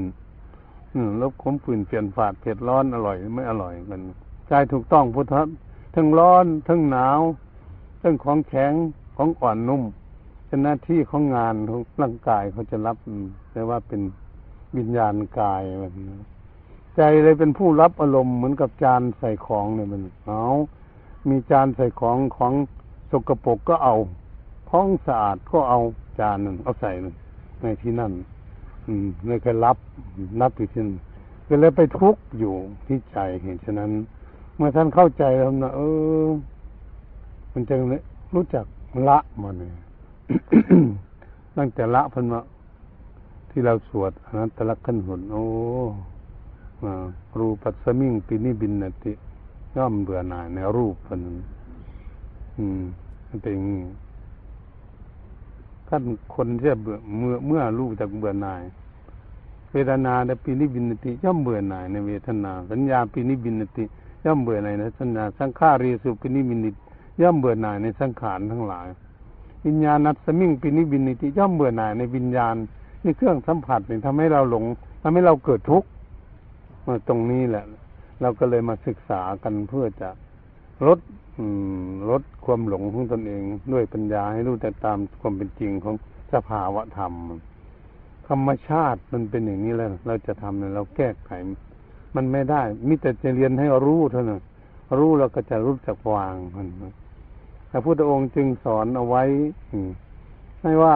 S3: อืมรสขมขื่นเปลี่ยนฝาดเผ็ดร้อนอร่อยไม่อร่อยกันกายถูกต้องพุทธะทั้งร้อนทั้งหนาวทั้งของแข็งของอ่อนนุ่มเป็นหน้าที่ของงานของร่างกายเขาจะรับแต่ว่าเป็น วิญญาณกายมันใจเลยเป็นผู้รับอารมณ์เหมือนกับจานใส่ของเนี่ยมันเอามีจานใส่ของของสกปรกก็เอาท้องสะอาดก็เอาจานนึงเอาใส่ในที่นั่น อืมเลยก็รับรับอยู่ที่นั่นก็เลยไปทุกข์อยู่ที่ใจเห็นฉะนั้น เมื่อท่านเข้าใจแล้วนะเออ มันจะรู้จักละมันเนี่ยตั้งแต่ละพันมา ที่เราสวดอนัตตลักขันหุนโอ้รูปัสมิงปินิบินนติ ย่อมเบื่อหน่ายในรูปพันอืมเป็นอย่างนี้ท่านคนที่เบื่อเมื่อเมื่อรู้จากเบื่อหน่าย เวทนาในปีนิบินติ ย่อมเบื่อหน่ายในเวทนา สัญญาปีนิบินติ ย่อมเบื่อหน่ายในสัญญาสังขารีสุปินิบินติ ย่อมเบื่อหน่ายในสังขารทั้งหลาย วิญญาณัสมิงปีนิบินติ ย่อมเบื่อหน่ายในวิญญาณ นี่เครื่องสัมผัสนี่ทำให้เราหลงทำให้เราเกิดทุกข์มาตรงนี้แหละ เราก็เลยมาศึกษากันเพื่อจะลดลดความหลงของตนเอง ด้วยปัญญาให้รู้แต่ตามความเป็นจริงของสภาวะธรรม ธรรมชาติมันเป็นอย่างนี้แล้ว เราจะทำเนี่ยเราแก้ไข มันไม่ได้มิแต่จะเรียนให้รู้เท่านั้นรู้เราก็จะรู้จักวางมันพระพุทธองค์จึงสอนเอาไว้ให้ว่า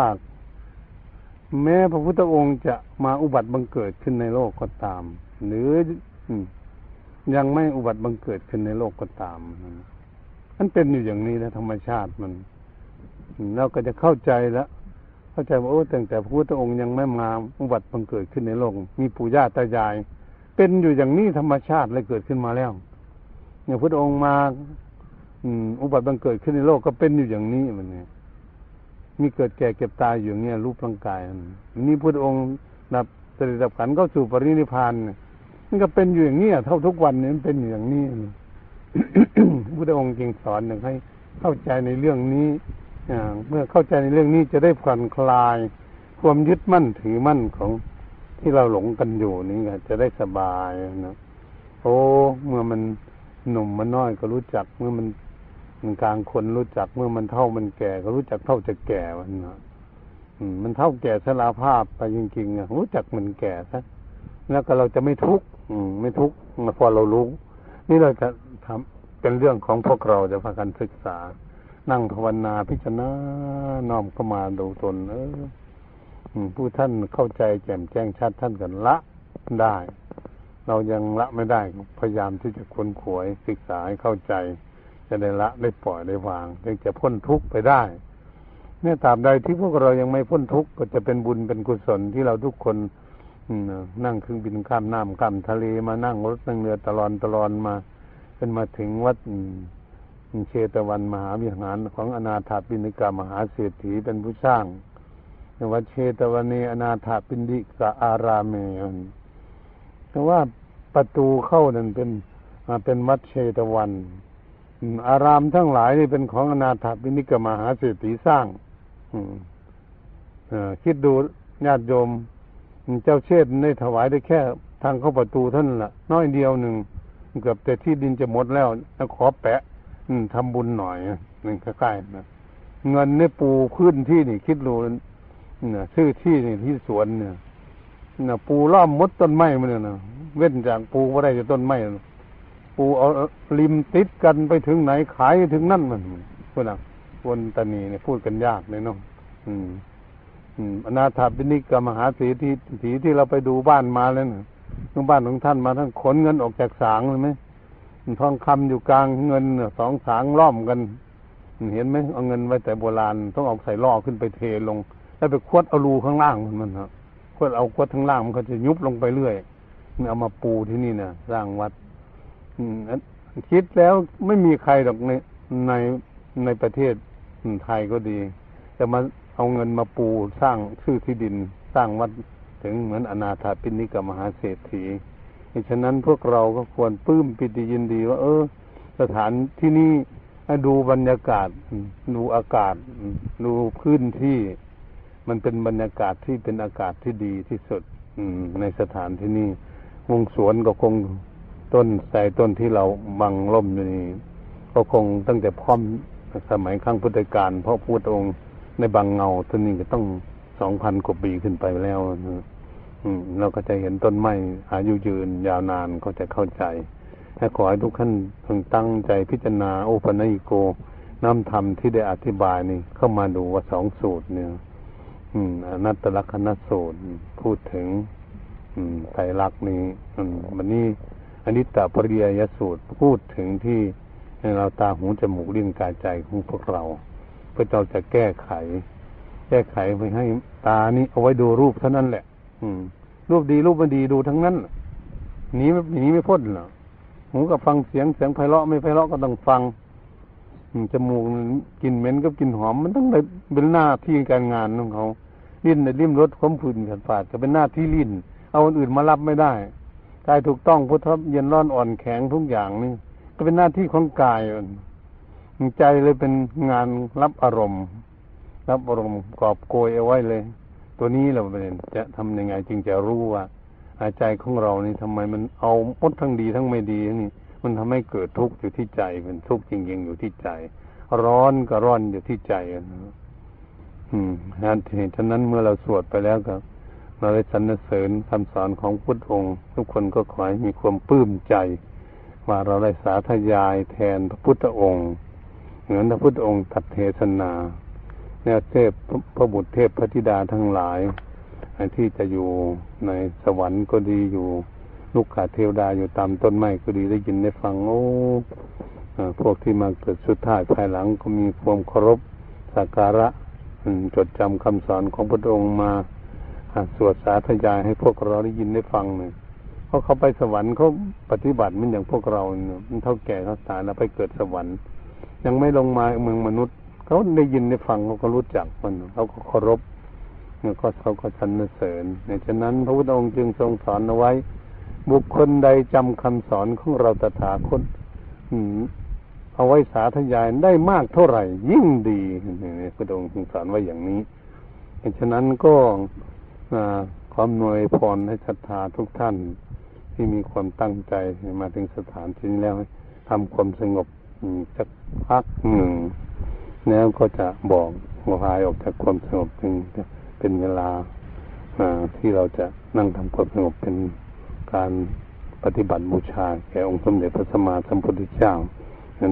S3: แม้พระพุทธองค์จะมาอุบัติบังเกิดขึ้นในโลกก็ตาม หรือยังไม่อุบัติบังเกิดขึ้นในโลกก็ตามมันเป็นอยู่อย่างนี้นะธรรมชาติมันเราก็จะเข้าใจแล้วเข้าใจว่าโอ้ตั้งแต่พระพุทธองค์ยังไม่มาอุบัติบังเกิดขึ้นในโลก มีปู่ย่าตายาย เป็นอยู่อย่างนี้ธรรมชาติเลยเกิดขึ้นมาแล้วเนี่ยพุทธองค์มา อืม อุบัติบังเกิดขึ้นในโลกก็เป็นอยู่อย่างนี้มันเนี่ย มีเกิดแก่เก็บตายอยู่เงี้ยรูปร่างกายนี่พุทธองค์นับสริดับขันเข้าสู่ปรินิพานนี่ยมันก็เป็นอยู่อย่างนี้เท่าทุกวันนี้มันเป็นอยู่อย่างนี้พุทธองค์จึงสอนหนึ่งให้เข้าใจในเรื่องนี้เมื่อเข้าใจในเรื่องนี้จะได้ผ่อนคลาย ความยึดมั่นถือมั่นของที่เราหลงกันอยู่นี่จะได้สบายนะโอ้เมื่อมันหนุ่มมันน้อยก็รู้จัก เมื่อมัน กลางคนรู้จักเมื่อมันเท่ามันแก่ก็รู้จักเท่าจะแก่มันนะมันเท่าแก่สลาภาพไปจริงๆอะรู้จักมันแก่ซะแล้วก็เราจะไม่ทุกข์ไม่ทุกข์พอเรารู้ นี่เราจะทำเป็นเรื่องของพวกเราจะพากันศึกษา นั่งภาวนาพิจารณาน้อมเข้ามาดูตน เออผู้ท่านเข้าใจแจ่มแจ้งชัดท่านกันละได้ เรายังละไม่ได้พยายามที่จะค้นขวยศึกษาให้เข้าใจ จะได้ละได้ปล่อยได้วางจึงจะพ้นทุกข์ไปได้เมื่อตาบใดที่พวกเรายังไม่พ้นทุกข์ก็จะเป็นบุญเป็นกุศลที่เราทุกคนนั่งเครื่องบินข้ามน้ำข้ามทะเลมานั่งรถนั่งเรือตลอดตลอดมาเป็นมาถึงวัดเชตวันมหาวิหารของอนาถาปิณิกามหาเศรษฐีเป็นผู้สร้างวัดเชตวันนีอนาถาปิณิกาอารามเมนแต่ว่าประตูเข้านั่นเป็นเป็นวัดเชตวัน อารามทั้งหลายนี่เป็นของอนาถาปิณิกมหาเศรษฐีสร้างคิดดูญาติโยม เจ้าเชษได้ถวายได้แค่ ทางเข้าประตูท่านละ่ะ น้อยเดียวหนึ่งเกือบแต่ที่ดินจะหมดแล้วขอแปะทำบุญหน่อยหนึ่งใกล้ๆนะเงินในปูพื้นที่นี่ คิดดูเนี่ยซื้อที่นี่ที่สวนเนี่ยนะปูล้อมมดต้นไม้มันเนี่ยนะเว้นจากปูว่าได้จะต้นไม้ ปูเอาริมติดกันไปถึงไหนขายถึงนั่นมันพวกนั้นวนตานีเนี่ยพูดกันยากเลยเนาะอืมอนาถาบินิกมหาสีที่สีที่เราไปดูบ้านมาแล้วนะทุกบ้านของท่านมาทั้งขนเงินออกจากสางเลยไหมทองคำอยู่กลางเงินสองสางล้อมกัน เห็นไหมเอาเงินไว้แต่โบราณต้องเอาใส่ล่อขึ้นไปเทลง แล้วไปควดเอารูข้างล่างมันมันครับควดเอาควดข้างล่างมันก็จะยุบลงไปเรื่อยเอามาปูที่นี่นะสร้างวัด คิดแล้วไม่มีใครหรอกในในในประเทศไทยก็ดี แต่มาเอาเงินมาปูสร้างชื่อที่ดินสร้างวัดถึงเหมือนอนาถาปิณิกมหาเศรษฐีฉะนั้นพวกเราก็ควรปลื้มปิติยินดีว่า เออ สถานที่นี่ดูบรรยากาศ ดูอากาศ ดูพื้นที่ มันเป็นบรรยากาศที่เป็นอากาศที่ดีที่สุดในสถานที่นี่วงสวนก็คง ต้นใส่ต้นที่เราบังล่มอยู่นี่ก็คงตั้งแต่พร้อมสมัยครั้งพุทธกาลเพราะพุทธองค์ในบางเงาต้นนี้ก็ต้องสองพันกว่าปีขึ้นไปแล้วอืมเราก็จะเห็นต้นไม้อายุยืนยาวนานก็จะเข้าใจให้ขอให้ทุกท่านพึงตั้งใจพิจารณาโอปัญิโกน้ำธรรมที่ได้อธิบายนี่เข้ามาดูว่าสองสูตรเนี่ย อืมอนัตตลักษณสูตรพูดถึง อืมไตรลักษณ์นี้อืมวันนี้ อนิตตปริยยสูตรพูดถึงที่เราตาหูจมูกลี้ยงกายใจของพวกเราเพื่อเราจะแก้ไข แก้ไขไปให้ตานี้เอาไว้ดูรูปเท่านั้นแหละ อืม รูปดีรูปไม่ดีดูทั้งนั้นหนีไม่หนีไม่พ้นหรอกหูก็ฟังเสียงเสียงไพเราะไม่ไพเราะก็ต้องฟังจมูกกินเหม็นก็กินหอม มันต้องเป็นหน้าที่การงานของเขาลิ้นในลิ้มรสความผื่นขันฝาดก็เป็นหน้าที่ลิ้น เอาคนอื่นมารับไม่ได้ กายถูกต้องพุทธเย็นร้อนอ่อนแข็งทุกอย่างนี่ก็เป็นหน้าที่ของกายใจเลยเป็นงานรับอารมณ์ รับอารมณ์กอบโกยเอาไว้เลย ตัวนี้เราเป็นจะทำยังไงจึงจะรู้ว่าหายใจของเรานี่ทำไมมันเอาพดทั้งดีทั้งไม่ดีนี่มันทำให้เกิดทุกข์อยู่ที่ใจเป็นทุกข์จริงๆอยู่ที่ใจ ร้อนก็ร้อนอยู่ที่ใจอืมเหตุฉะนั้นเมื่อเราสวดไปแล้วก็ เราได้สรรเสริญคำสอนของพุทธองค์ ทุกคนก็ขอให้มีความปลื้มใจ ว่าเราได้สาธยายแทนพระพุทธองค์เหมือนพระพุทธองค์ตัดเทศนาเนี่ยเทพพระบุตรเทพพระธิดาทั้งหลายที่จะอยู่ในสวรรค์ก็ดีอยู่ลูกขาเทวดาอยู่ตามต้นไม้ก็ดีได้ยินได้ฟังโอ้พวกที่มาเกิดสุดท้ายภายหลังก็มีความเคารพสักการะจดจำคำสอนของพระองค์มา สวดสาธยายให้พวกเราได้ยินได้ฟังเนี่ยเพราะเขาไปสวรรค์เขาปฏิบัติมันอย่างพวกเราเนี่ยมันเท่าแก่เขาตายแล้วไปเกิดสวรรค์ ยังไม่ลงมาเมืองมนุษย์เขาได้ยินได้ฟังเขาก็รู้จักมันเขาก็เคารพเนี่ยก็เขาก็สรรเสริญในฉะนั้นพระพุทธองค์จึงทรงสอนเอาไว้ บุคคลใดจำคำสอนของเราตถาคตเอาไว้สาธยายได้มากเท่าไหร่ ยิ่งดีพระองค์ทรงสอนไว้อย่างนี้ฉะนั้นก็ ความหน่วยพรให้ศรัทธาทุกท่าน ที่มีความตั้งใจมาถึงสถานที่นี้แล้วทำความสงบสักพักหนึ่ง แล้วก็จะบอกหัวหายออกจากความสงบถึงเป็นเวลาที่เราจะนั่งทำความสงบเป็นการปฏิบัติบูชา แก่องค์สมเด็จพระสัมมาสัมพุทธเจ้า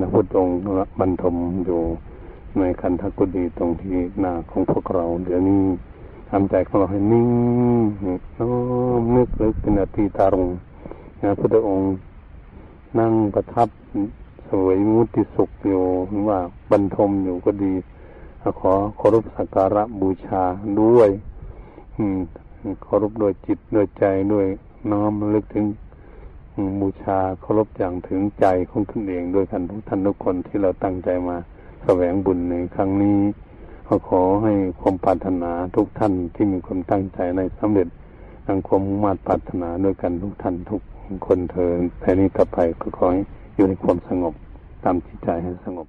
S3: นะพุทธองค์บรรทมอยู่ในคันธกุฎีตรงที่หน้าของพวกเราเดี๋ยวนี้ ทำใจของเราให้นิ่งน้อมนึกลึกเป็นอธิตารงนะพระองค์นั่งประทับสวยมุติสุขอยู่ว่าบรรทมอยู่ก็ดี ขอเคารพสักการะบูชาด้วย อืมเคารพด้วยจิตด้วยใจด้วยน้อมลึกถึงบูชาเคารพอย่างถึงใจของตนเองด้วยกันทุกท่านทุกคนที่เราตั้งใจมาแสวงบุญในครั้งนี้ ก็ขอให้ความปรารถนาทุกท่านที่มีความตั้งใจในสำเร็จดังความมุ่งมั่นปรารถนาด้วยกันทุกท่านทุกคนเธอแต่นี้ต่อไปก็ขอให้อยู่ในความสงบตามจิตใจให้สงบ